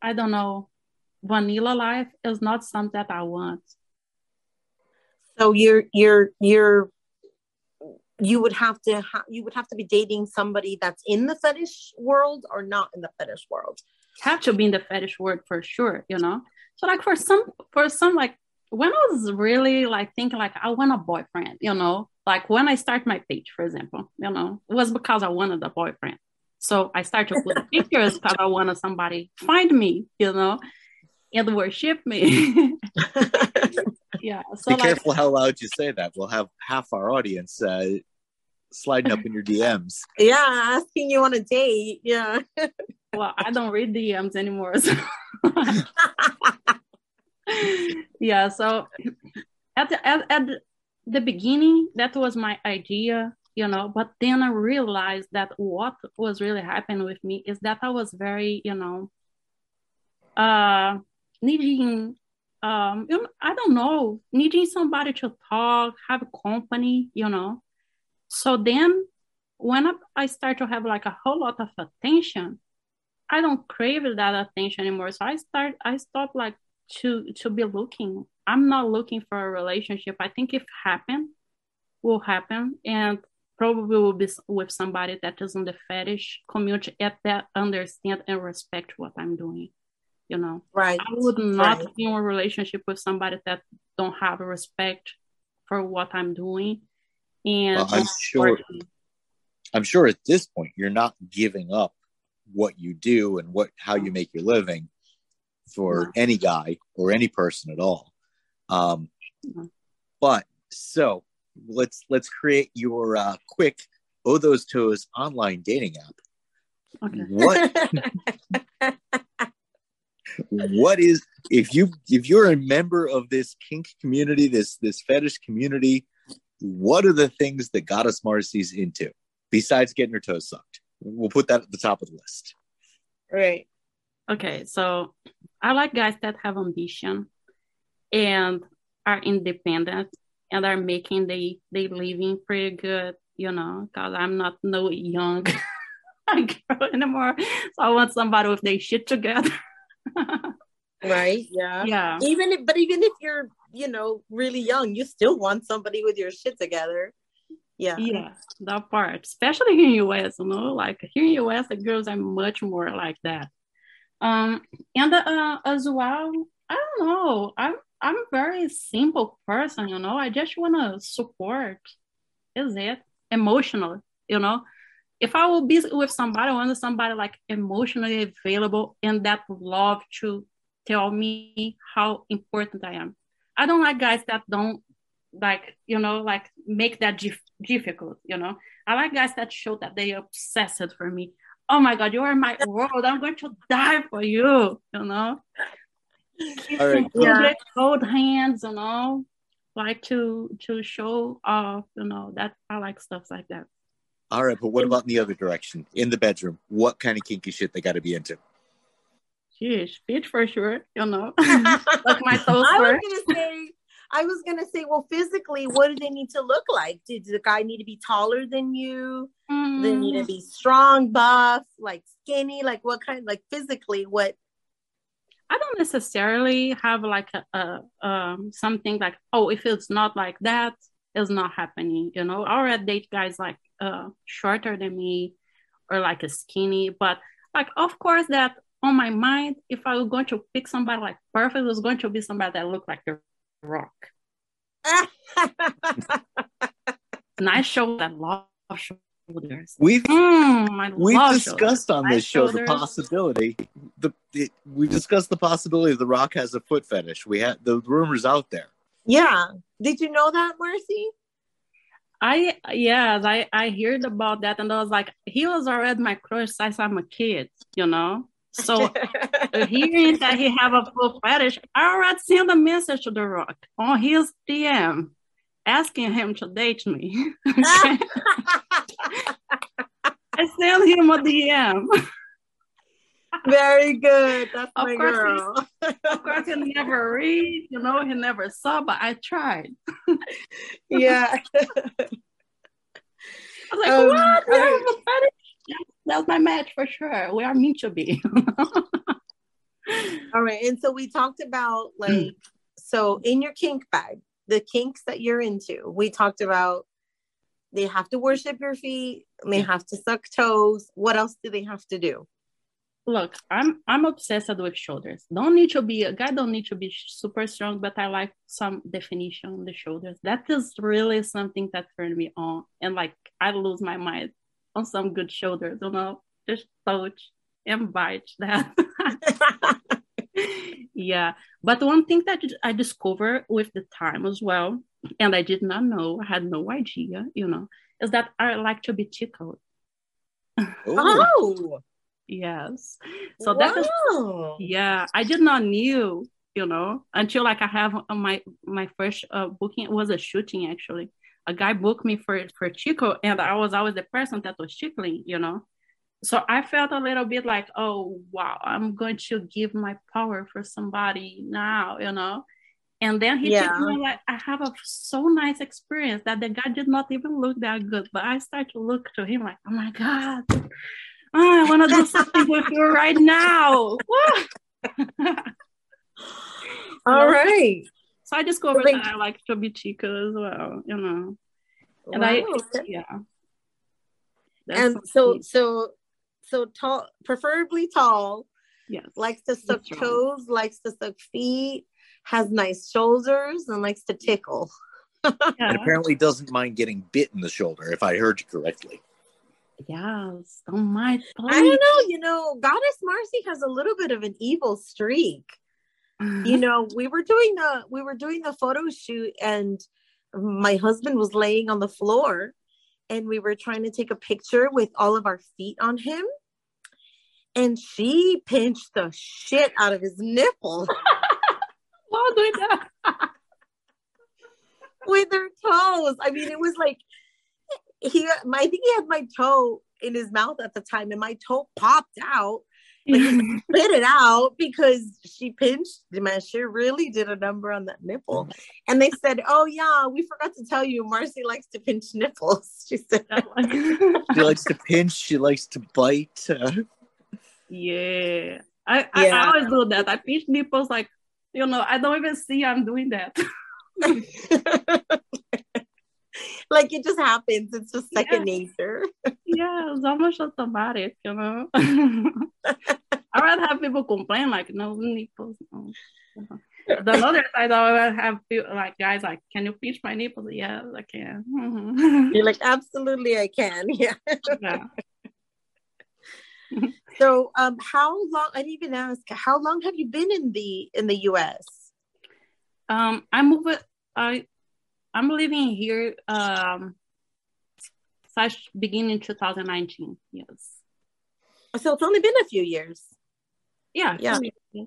I don't know, vanilla life is not something that I want. So you're you're you're you would have to ha- you would have to be dating somebody that's in the fetish world or not in the fetish world. Have to be in the fetish world for sure, you know. So like for some for some like when I was really like thinking like I want a boyfriend, you know, like when I start my page, for example, you know, it was because I wanted a boyfriend. So I started to put (laughs) pictures because I wanted somebody find me, you know, and worship me. (laughs) (laughs) yeah. So Be like, careful how loud you say that. We'll have half our audience uh, sliding up in your DMs. Yeah, asking you on a date. Yeah. (laughs) well, I don't read DMs anymore. So. (laughs) yeah. So at the at, at the beginning, that was my idea, you know. But then I realized that what was really happening with me is that I was very, you know, uh, needing um, you know, I don't know, needing somebody to talk, have company, you know. So then when I start to have like a whole lot of attention, I don't crave that attention anymore. So I start, I stop like to to be looking. I'm not looking for a relationship. I think if happen, will happen, and probably will be with somebody that is in the fetish community at that understand and respect what I'm doing. You know, right? I would not right. be in a relationship with somebody that don't have respect for what I'm doing. And well, I'm sure. I'm sure at this point you're not giving up what you do and what how you make your living for no. any guy or any person at all. Um, no. But so let's let's create your uh, quick oh those toes online dating app. Okay. What what is if you if you're a member of this kink community, this this fetish community, what are the things that Goddess Marcy's into besides getting her toes sucked? We'll put that at the top of the list. Right. Okay, so I like guys that have ambition and are independent and are making they they living pretty good, you know, because I'm not no young (laughs) girl anymore. So I want somebody with their shit together. (laughs) right. Yeah. Yeah. Even if, but even if you're, you know, really young, you still want somebody with your shit together. Yeah. Yeah, that part, especially here in US, you know, like here in US, the girls are much more like that. Um, and uh, as well, I don't know, I'm I'm a very simple person, you know. I just wanna support. Is it emotional, you know? If I will be with somebody, I want somebody like emotionally available and that love to tell me how important I am. I don't like guys that don't like you know like make that dif- difficult you know? I like guys that show that they are obsessed for me. Oh my god you are my (laughs) world. I'm going to die for you you know? All right yeah. cold hands you know? Like to to show off you know? That i like stuff like that. All right but what about in the other direction? In the bedroom what kind of kinky shit they got to be into Sheesh, bitch for sure, you know. (laughs) like my toes I was gonna say I was gonna say, well, physically, what do they need to look like? Did the guy need to be taller than you? Mm. They need to be strong, buff, like skinny, like what kind? Like physically, what? I don't necessarily have like a, a um something like oh if it's not like that it's not happening you know I already date guys like uh shorter than me or like a skinny but like of course that on my mind if I was going to pick somebody like perfect it was going to be somebody that looked like the rock. (laughs) nice shoulder, love shoulders. We've mm, we've discussed shoulders. on this show shoulders. the possibility. The it, we discussed the possibility the Rock has a foot fetish. We had the rumors out there. Yeah, did you know that, Marcy? I yes, I I heard about that, and I was like, he was already my crush since I'm a kid, you know. So hearing that he have a foot fetish, I already sent a message to The Rock on his DM asking him to date me. (laughs) (laughs) I sent him a DM. Very good. That's of my course girl. He, of course, he never read, you know, he never saw, but I tried. yeah. (laughs) I was like, um, what? You have a fetish? That's my match for sure. We are meant to be. All right. And so we talked about (clears throat) like, so in your kink bag, the kinks that you're into, we talked about they have to worship your feet, they have to suck toes. What else do they have to do? Look, I'm I'm obsessed with shoulders. Don't need to be a guy. Don't need to be super strong, but I like some definition on the shoulders. That is really something that turned me on, and like I lose my mind on some good shoulders, you know, just touch and bite that. (laughs) yeah. But one thing that I discovered with the time as well, and I did not know, I had no idea, you know, is that I like to be tickled. Oh. (laughs) yes. So that is yeah, I did not knew, you know, until like I have my my first uh, booking it was a shooting actually a guy booked me for for Chico, and I was always the person that was tickling, you know. so I felt a little bit like, oh wow, I'm going to give my power for somebody now, you know. And then he yeah. me like, I have a so nice experience that the guy did not even look that good, but I start to look to him like, oh my god, oh, I want to do (laughs) something with you right now. (laughs) (laughs) All right. So I discovered like, that I like chubby chica as well, you know. And wow. I, yeah. That's and so, so, so tall, preferably tall. Yes. Likes to suck toes, likes to suck feet, has nice shoulders, and likes to tickle. (laughs) yeah. And apparently doesn't mind getting bit in the shoulder, if I heard you correctly. Yes, don't mind. I don't know. You know, Goddess Marcy has a little bit of an evil streak you mm-hmm. know we were doing the we were doing the photo shoot and my husband was laying on the floor and we were trying to take a picture with all of our feet on him. And she pinched the shit out of his nipple (laughs) while doing that? (laughs) With her toes. I mean it was like he i think he had my toe in his mouth at the time and my toe popped out spit it out because she pinched man she really did a number on that nipple. And they said oh yeah we forgot to tell you marcy likes to pinch nipples she said. (laughs) She likes to pinch. She likes to bite. Yeah. I, I, yeah. I always do that. I pinch nipples like you know i don't even see i'm doing that (laughs) like it just happens. It's just second yeah. nature. yeah, it's almost automatic, you know. (laughs) I rather have people complain like no nipples. No. The other side, I would have people, like guys like, "Can you pinch my nipples?" Yes, I can. Mm-hmm. (laughs) You're like, absolutely, I can. (laughs) Yeah. yeah. so, um, how long? I didn't even ask. How long have you been in the in the U.S.? Um, I moved. I I'm living here um slash beginning 2019. Yes. So it's only been a few years. Yeah. Yeah. Yes.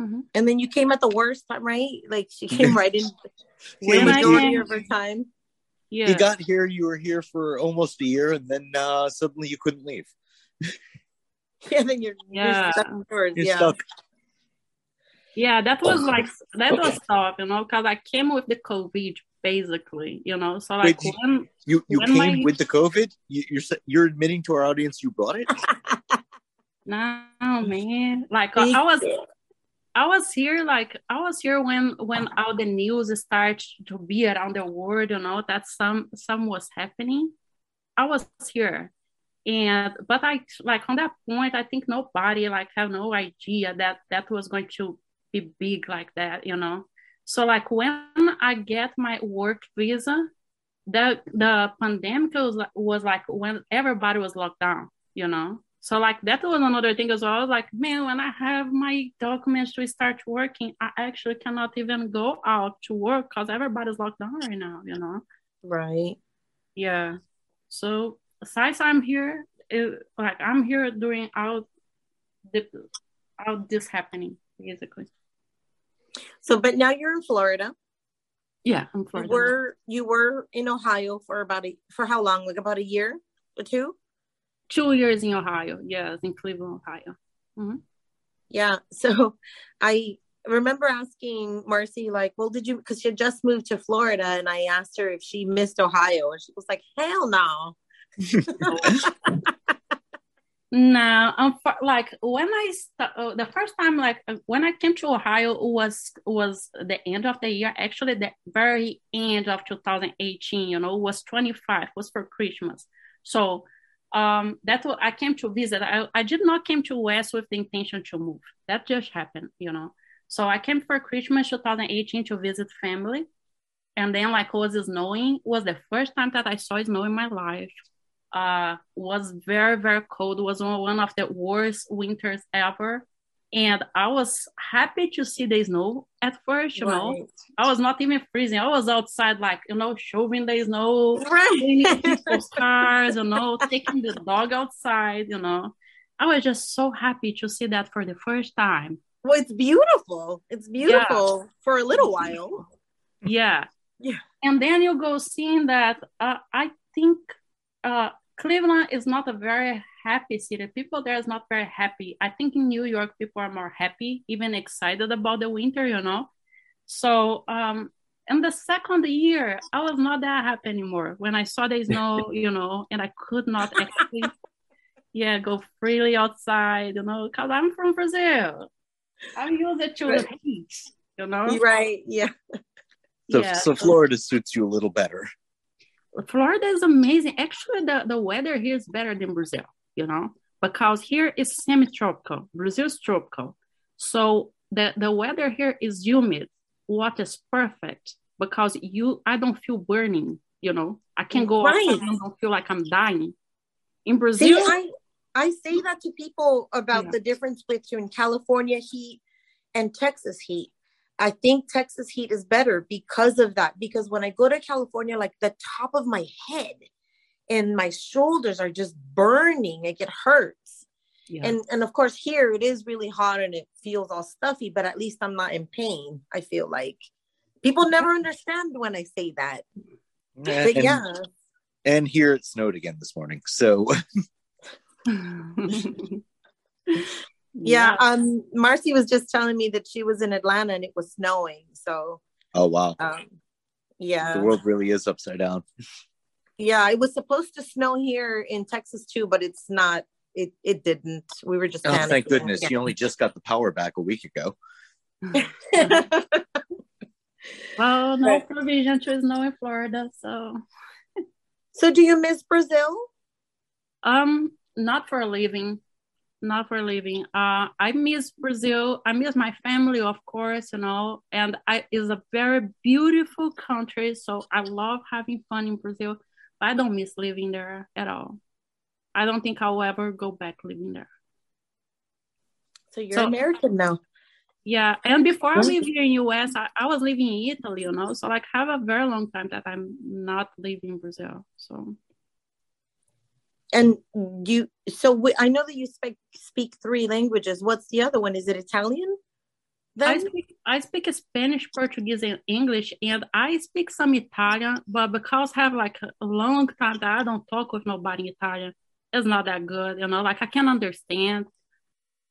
Mm-hmm. And then you came at the worst time, right? Like she came (laughs) right in when majority of her time. Yeah. You got here, you were here for almost a year, and then uh, suddenly you couldn't leave. (laughs) yeah, then you're, yeah. you're stuck. You're yeah. stuck. Yeah, that was like that was tough, you know, because I came with the COVID basically, you know. So like Wait, when you you when came my... with the COVID, you, you're you're admitting to our audience you brought it. (laughs) no man, like uh, I was. I was here, like I was here when when all the news started to be around the world, you know, that some some was happening. I was here, and but I like on that point, I think nobody like have no idea that that was going to be big like that, you know. So like when I get my work visa, the the pandemic was like, was like when everybody was locked down, you know. So like that was another thing as well. I was like, man, when I have my documents to start working, I actually cannot even go out to work because everybody's locked down right now, you know. Right. Yeah. So since I'm here, it, like I'm here during all the all this happening basically. So, but now you're in Florida. Yeah, I'm Florida. You were you were in Ohio for about a for how long? Like about a year or two? Two years in Ohio. Yes, in Cleveland, Ohio. Mm-hmm. Yeah. (laughs) So, I remember asking Marcy, like, well, did you? Because she had just moved to Florida, and I asked her if she missed Ohio, and she was like, hell no. (laughs) (laughs) No, um, like when I st- uh, the first time, like uh, when I came to Ohio was was the end of the year. Actually, the very end of 2018. You know, was 25 was for Christmas. So um that's what I came to visit. I, I did not came to West with the intention to move. That just happened, you know. So I came for Christmas 2018 to visit family, and then like was snowing was the first time that I saw snow in my life uh, was very, very cold, was one of the worst winters ever. And I was happy to see the snow at first, you right. know. I was not even freezing. I was outside, like, you know, shoving the snow, right. people's (laughs) cars, you know, taking the dog outside, you know. I was just so happy to see that for the first time. Well, it's beautiful. It's beautiful yeah. for a little while. Yeah. Yeah. And then you go seeing that uh, I think uh, Cleveland is not a very happy city. People there is not very happy. I think in New York, people are more happy, even excited about the winter, you know. So um, in the second year, I was not that happy anymore. When I saw the snow, (laughs) you know, and I could not actually, yeah, go freely outside, you know, because I'm from Brazil. I'm used to right. the heat, you know. Right? Yeah. So, yeah. so Florida suits you a little better. Florida is amazing. Actually, the, the weather here is better than Brazil, you know, because here is semi-tropical. Brazil is tropical. So the, the weather here is humid. What is perfect because you I don't feel burning, you know. I can go right. outside and don't feel like I'm dying. In Brazil, See, I, I say that to people about yeah. the difference between California heat and Texas heat. I think Texas heat is better because of that. Because when I go to California, like the top of my head and my shoulders are just burning, like it hurts. Yeah. And and of course here it is really hot and it feels all stuffy, but at least I'm not in pain. I feel like people never understand when I say that. And, but yeah. And here it snowed again this morning. So (laughs) (laughs) (laughs) yeah, um marcy was just telling me that she was in atlanta and it was snowing so oh wow. um, yeah. The world really is upside down. Yeah it was supposed to snow here in texas too but it's not it it didn't. We were just oh thank goodness. Yeah. you only just got the power back a week ago. (laughs) Well no provision to snow in florida so. So do you miss brazil? Um not for a living not for living. Uh, I miss Brazil. I miss my family, of course, you know, and I is a very beautiful country. So I love having fun in Brazil, but I don't miss living there at all. I don't think I'll ever go back living there. So you're so, American now. Yeah, and before I lived here in US, I, I was living in Italy, you know. So like have a very long time that I'm not living in Brazil. So and you so we, i know that you speak speak three languages what's the other one is it italian then? I speak I speak Spanish, Portuguese, and English, and I speak some Italian. But because I have like a long time that I don't talk with nobody Italian, it's not that good. You know, like I can't understand.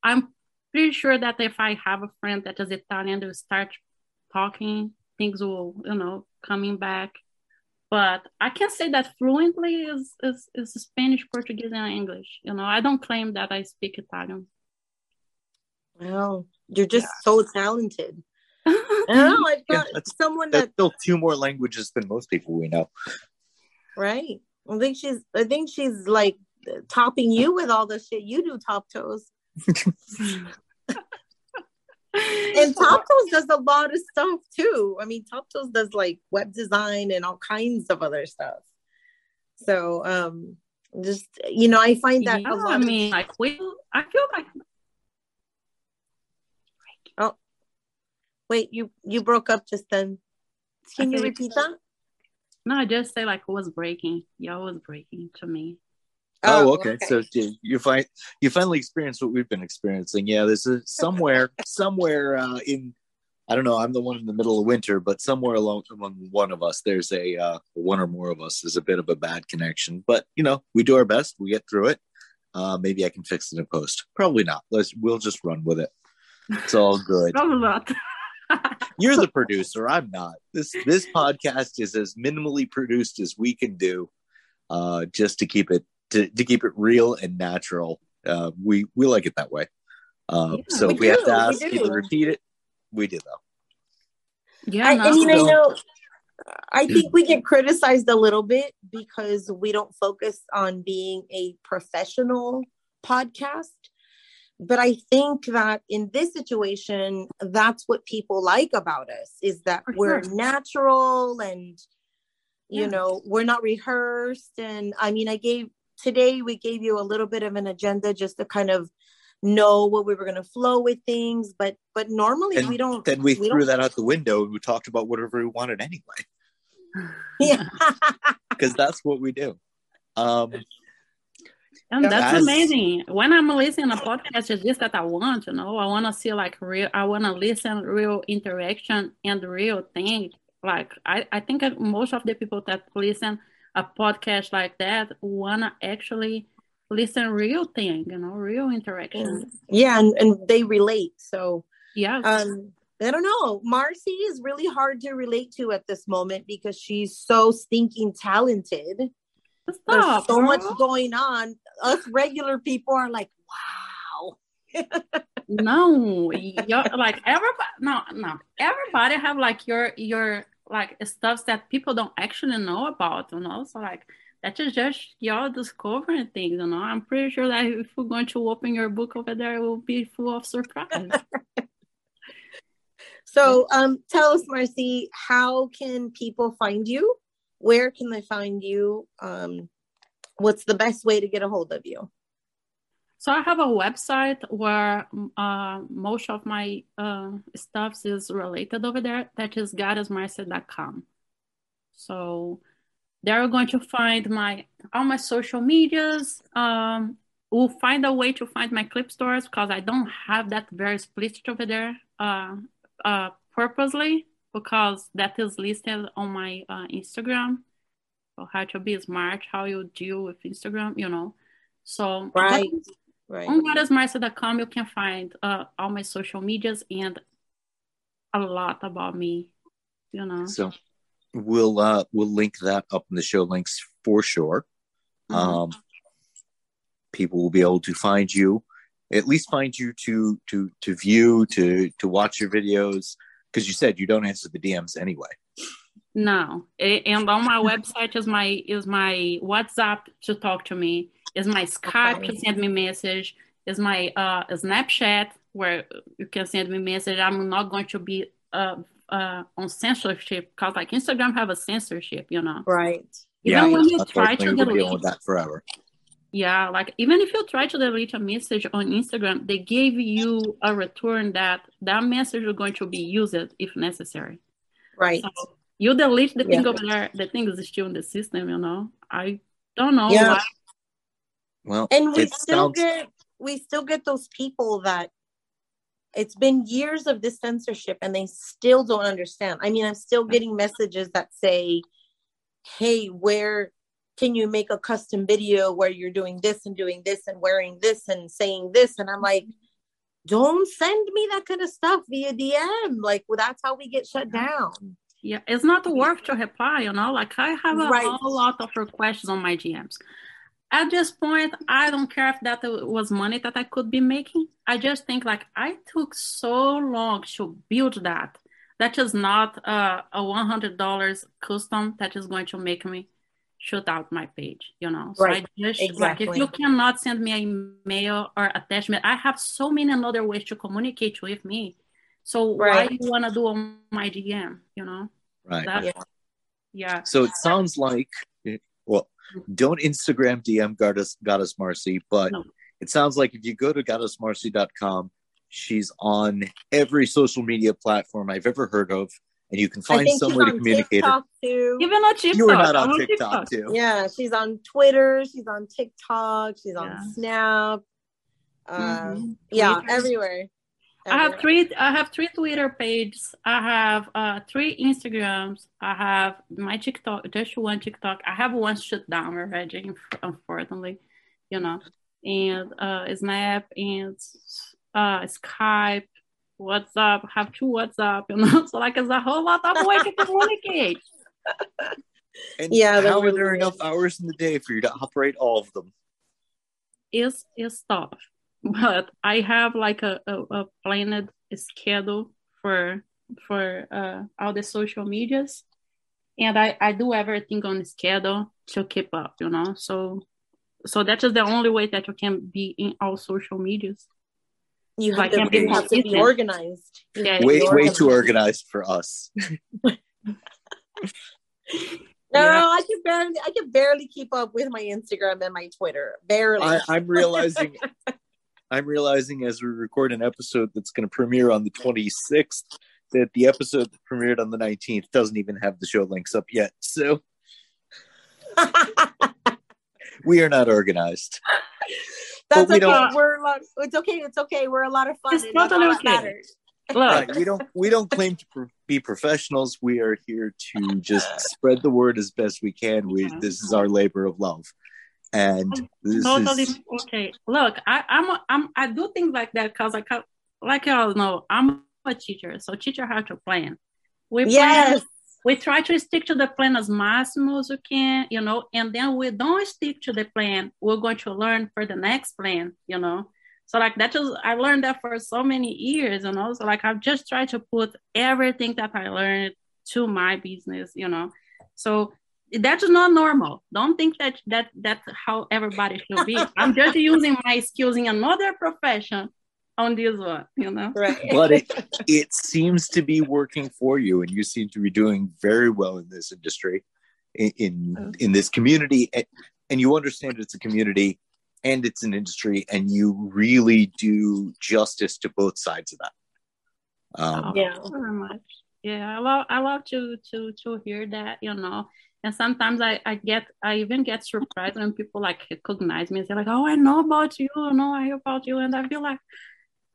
I'm pretty sure that if I have a friend that is Italian, they start talking, things will, you know, coming back but I can say that fluently is, is, is Spanish, Portuguese, and English. You know, I don't claim that I speak Italian. Well, you're just yeah. so talented. (laughs) oh, I've got yeah, someone that's that still two more languages than most people we know. Right. I think she's. I think she's like topping you with all the shit you do, top toes. (laughs) and Top Toes does a lot of stuff too. I mean, Top Toes does like web design and all kinds of other stuff. So, um, just you know, I find that yeah, I mean, like we, I feel like. Oh, wait! You you broke up just then. Can you repeat that? No, I just say like it was breaking. Y'all was breaking to me. Oh, oh, okay. okay. So you find you finally experienced what we've been experiencing. Yeah, there's a somewhere (laughs) somewhere uh, in I don't know. I'm the one in the middle of winter, but somewhere along among one of us, there's a uh, one or more of us is a bit of a bad connection. But you know, we do our best. We get through it. Uh, maybe I can fix it in post. Probably not. Let's we'll just run with it. It's all (laughs) good. Probably not. (laughs) You're the producer. I'm not. This this podcast is as minimally produced as we can do, uh, just to keep it to, to keep it real and natural. Uh, we we like it that way. Uh, yeah, so we, we have to ask you to repeat it. We do though. Yeah, I, I mean, I know. I think we get criticized a little bit because we don't focus on being a professional podcast. But I think that in this situation, that's what people like about us is that For we're sure. natural and you yeah. know we're not rehearsed and i mean i gave today we gave you a little bit of an agenda just to kind of know what we were going to flow with things but but normally and we don't then we, we threw that out the window and we talked about whatever we wanted anyway yeah (laughs) because that's what we do um and that's as, amazing. When I'm listening to a podcast, it's just that I want, you know, I want to see like real, I want to listen real interaction and real thing. Like I, I think most of the people that listen a podcast like that want to actually listen real thing, you know, real interaction. Yeah, and, and they relate. So Yeah. um I don't know. Marcy is really hard to relate to at this moment because she's so stinking talented. There's Stop, so girl. much going on. Us regular people are like, wow. no you're like everybody no no everybody have like your your like stuff that people don't actually know about you know so like that is just y'all discovering things you know i'm pretty sure that if we're going to open your book over there it will be full of surprise (laughs) So um tell us, Marcy, how can people find you? Where can they find you? Um what's the best way to get a hold of you? So i have a website where uh, most of my uh, stuff is related over there. That is goddessmarcy.com so there are going to find my all my social medias um we'll find a way to find my clip stores because i don't have that very split over there uh uh purposely because that is listed on my uh, instagram. So how to be smart how you deal with instagram you know. So Right. Right. on goddessmarcy.com you can find uh, all my social medias and a lot about me you know So we'll uh we'll link that up in the show links for sure. Mhm. Um people will be able to find you, at least find you to to to view, to to watch your videos. Because you said you don't answer the DMs anyway. No, and on my (laughs) website is my is my WhatsApp to talk to me. Is my Skype Okay. to send me message. Is my uh Snapchat where you can send me message. I'm not going to be uh uh on censorship because like Instagram have a censorship, you know. Right. Even when you try unfortunately, to we're dealing with delete, that forever. yeah, like even if you try to delete a message on Instagram, they give you a return that that message is going to be used if necessary. Right. So you delete the thing Yeah. over there, the thing is still in the system, you know. I don't know Yeah. why. Well, and we still sounds get we still get those people that it's been years of this censorship and they still don't understand i mean i'm still getting messages that say hey where can you make a custom video where you're doing this and doing this and wearing this and saying this and i'm like don't send me that kind of stuff via dm like well, that's how we get shut down Yeah, it's not worth to reply, you know. Like I have a Right. whole lot of requests on my DMs. At this point, I don't care if that was money that I could be making. I just think like I took so long to build that. That is not uh, a one hundred dollars custom that is going to make me shoot out my page, you know. So Right. I just like if you cannot send me an email or attachment, I have so many other ways to communicate with me. So why Right. you wanna do on my DM, you know? right. That, Yeah. yeah. So it sounds like, well, don't Instagram DM Goddess, Goddess Marcy, but No. it sounds like if you go to goddessmarcy.com, she's on every social media platform I've ever heard of, and you can find think some way to on communicate her. tiktok too Even on TikTok. You are not I'm on TikTok, too. Yeah, she's on Twitter, she's on TikTok, she's on Yeah. Snap. Um, Mhm. yeah, everywhere. I have three. I have three Twitter pages. I have uh, three Instagrams. I have my TikTok. Just one TikTok. I have one shut down already, unfortunately. You know, and uh, Snap and uh, Skype, WhatsApp. I have two WhatsApp. You know, (laughs) so like it's a whole lot of way to communicate. (laughs) And Yeah, there how are really there enough hours in the day for you to operate all of them? is is tough, but I have like a, a, a planned schedule for for uh, all the social medias, and I I do everything on schedule to keep up, you know. So so that is the only way that you can be in all social medias. You So have, to, be have to be organized. Yeah, have Way, be way too organized for us. (laughs) No, Yeah. I can barely I can barely keep up with my Instagram and my Twitter. Barely. I, I'm realizing, I'm realizing as we record an episode that's going to premiere on the 26th that the episode that premiered on the 19th doesn't even have the show links up yet. So (laughs) we are not organized. That's we okay. don't- We're a lot, it's okay. It's okay. We're a lot of fun. It's not that's all totally that okay. matters. Look, Right. We don't we don't claim to pr- be professionals. We are here to just spread the word as best we can. We this is our labor of love. And this totally is okay. Look, I, I'm a, I'm I do things like that because I like uh, y'all know I'm a teacher, so teacher have to plan. We plan Yes. we try to stick to the plan as maximum as we can, you know, and then we don't stick to the plan, we're going to learn for the next plan, you know. So like that just I learned that for so many years, you know. So like I've just tried to put everything that I learned to my business, you know. So that's not normal. Don't think that that that's how everybody should be. (laughs) I'm just using my skills in another profession on this one, you know. Right. but it, (laughs) it seems to be working for you and you seem to be doing very well in this industry in in, in this community and, and you understand it's a community and it's an industry and you really do justice to both sides of that um, Yeah. Thank very much. Yeah, I love I love to to to hear that, you know. And sometimes I, I get I even get surprised when people like recognize me and say like, oh, I know about you, I know I hear about you, and I feel like,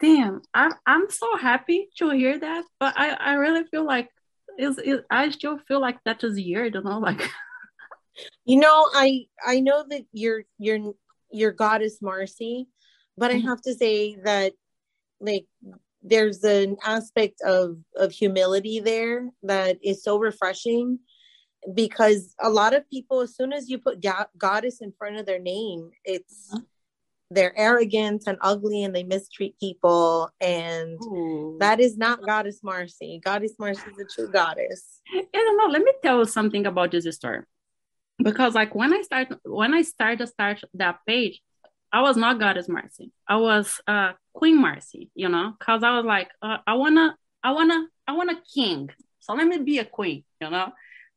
damn, I'm I'm so happy to hear that. But I I really feel like is is I still feel like that is weird, you know, like (laughs) You know, I I know that you're you're your goddess Marcy, but I Mhm. have to say that like there's an aspect of of humility there that is so refreshing because a lot of people as soon as you put ga- goddess in front of their name it's Mhm. they're arrogant and ugly and they mistreat people and Ooh. that is not goddess Marcy. Goddess Marcy is a true goddess. I don't know. Let me tell you something about this story. Because like when I start when I started to start that page, I was not Goddess Marcy. I was uh Queen Marcy, you know, because I was like, uh, I wanna, I wanna, I want a king. So let me be a queen, you know.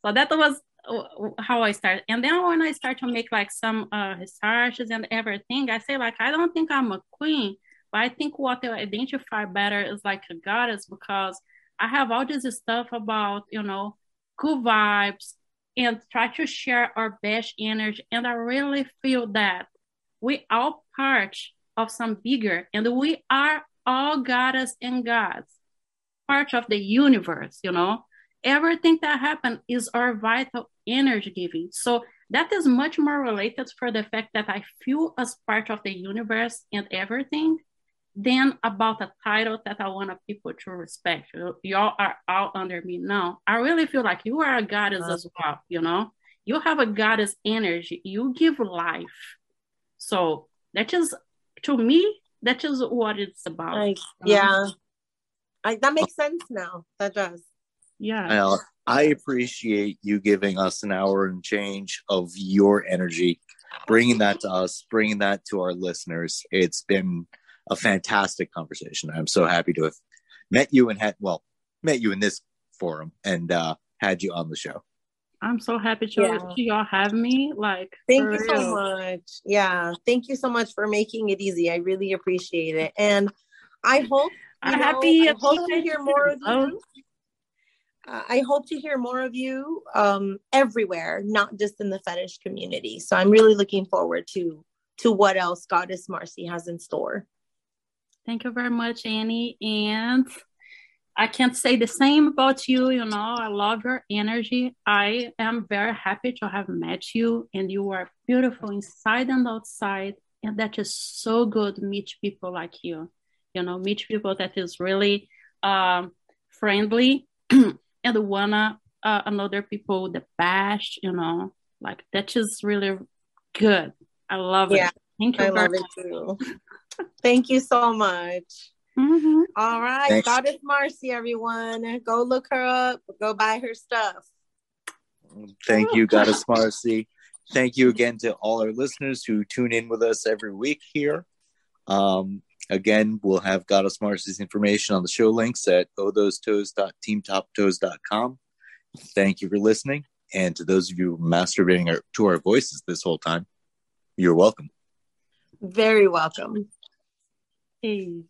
So that was uh, how I started. And then when I start to make like some uh researches and everything, I say like I don't think I'm a queen, but I think what I identify better is like a goddess because I have all this stuff about, you know, good vibes and try to share our best energy. And I really feel that we all part of some bigger, and we are all goddess and gods, part of the universe, you know. Everything that happened is our vital energy giving. So that is much more related for the fact that I feel as part of the universe and everything than about a title that I want people to respect. You- Y'all are all under me now. I really feel like you are a goddess as well, you know? You have a goddess energy. You give life. So that is, to me, that is what it's about. Like, know? yeah. I, that makes sense now. That does. Yeah. Well, I appreciate you giving us an hour and change of your energy, bringing that to us, bringing that to our listeners. It's been a fantastic conversation. I'm so happy to have met you and had, well, met you in this forum and uh, had you on the show. I'm so happy to, Yeah. y'all have me. Like, Thank for you so much. Yeah. Thank you so much for making it easy. I really appreciate it. And I hope I'm know, happy. I hope to hear more of Oh, you. Uh, I hope to hear more of you um, everywhere, not just in the fetish community. So I'm really looking forward to to what else Goddess Marcy has in store. Thank you very much, Annie. And I can't say the same about you. You know, I love your energy. I am very happy to have met you, and you are beautiful inside and outside. And that is so good. Meet people like you. You know, meet people that is really um, friendly (clears throat) and wanna uh, another people the best. You know, like that is really good. I love Yeah, it. Thank you I very love it too. Thank you so much. Mhm. All right, Thanks. Goddess Marcy, everyone. Go look her up, go buy her stuff. Thank you, Goddess (laughs) Marcy. Thank you again to all our listeners who tune in with us every week here. Um, again, we'll have Goddess Marcy's information on the show links at ohthosetoes.teamtoptoes.com. Thank you for listening. And to those of you masturbating our, to our voices this whole time, you're welcome. Very welcome. Hey.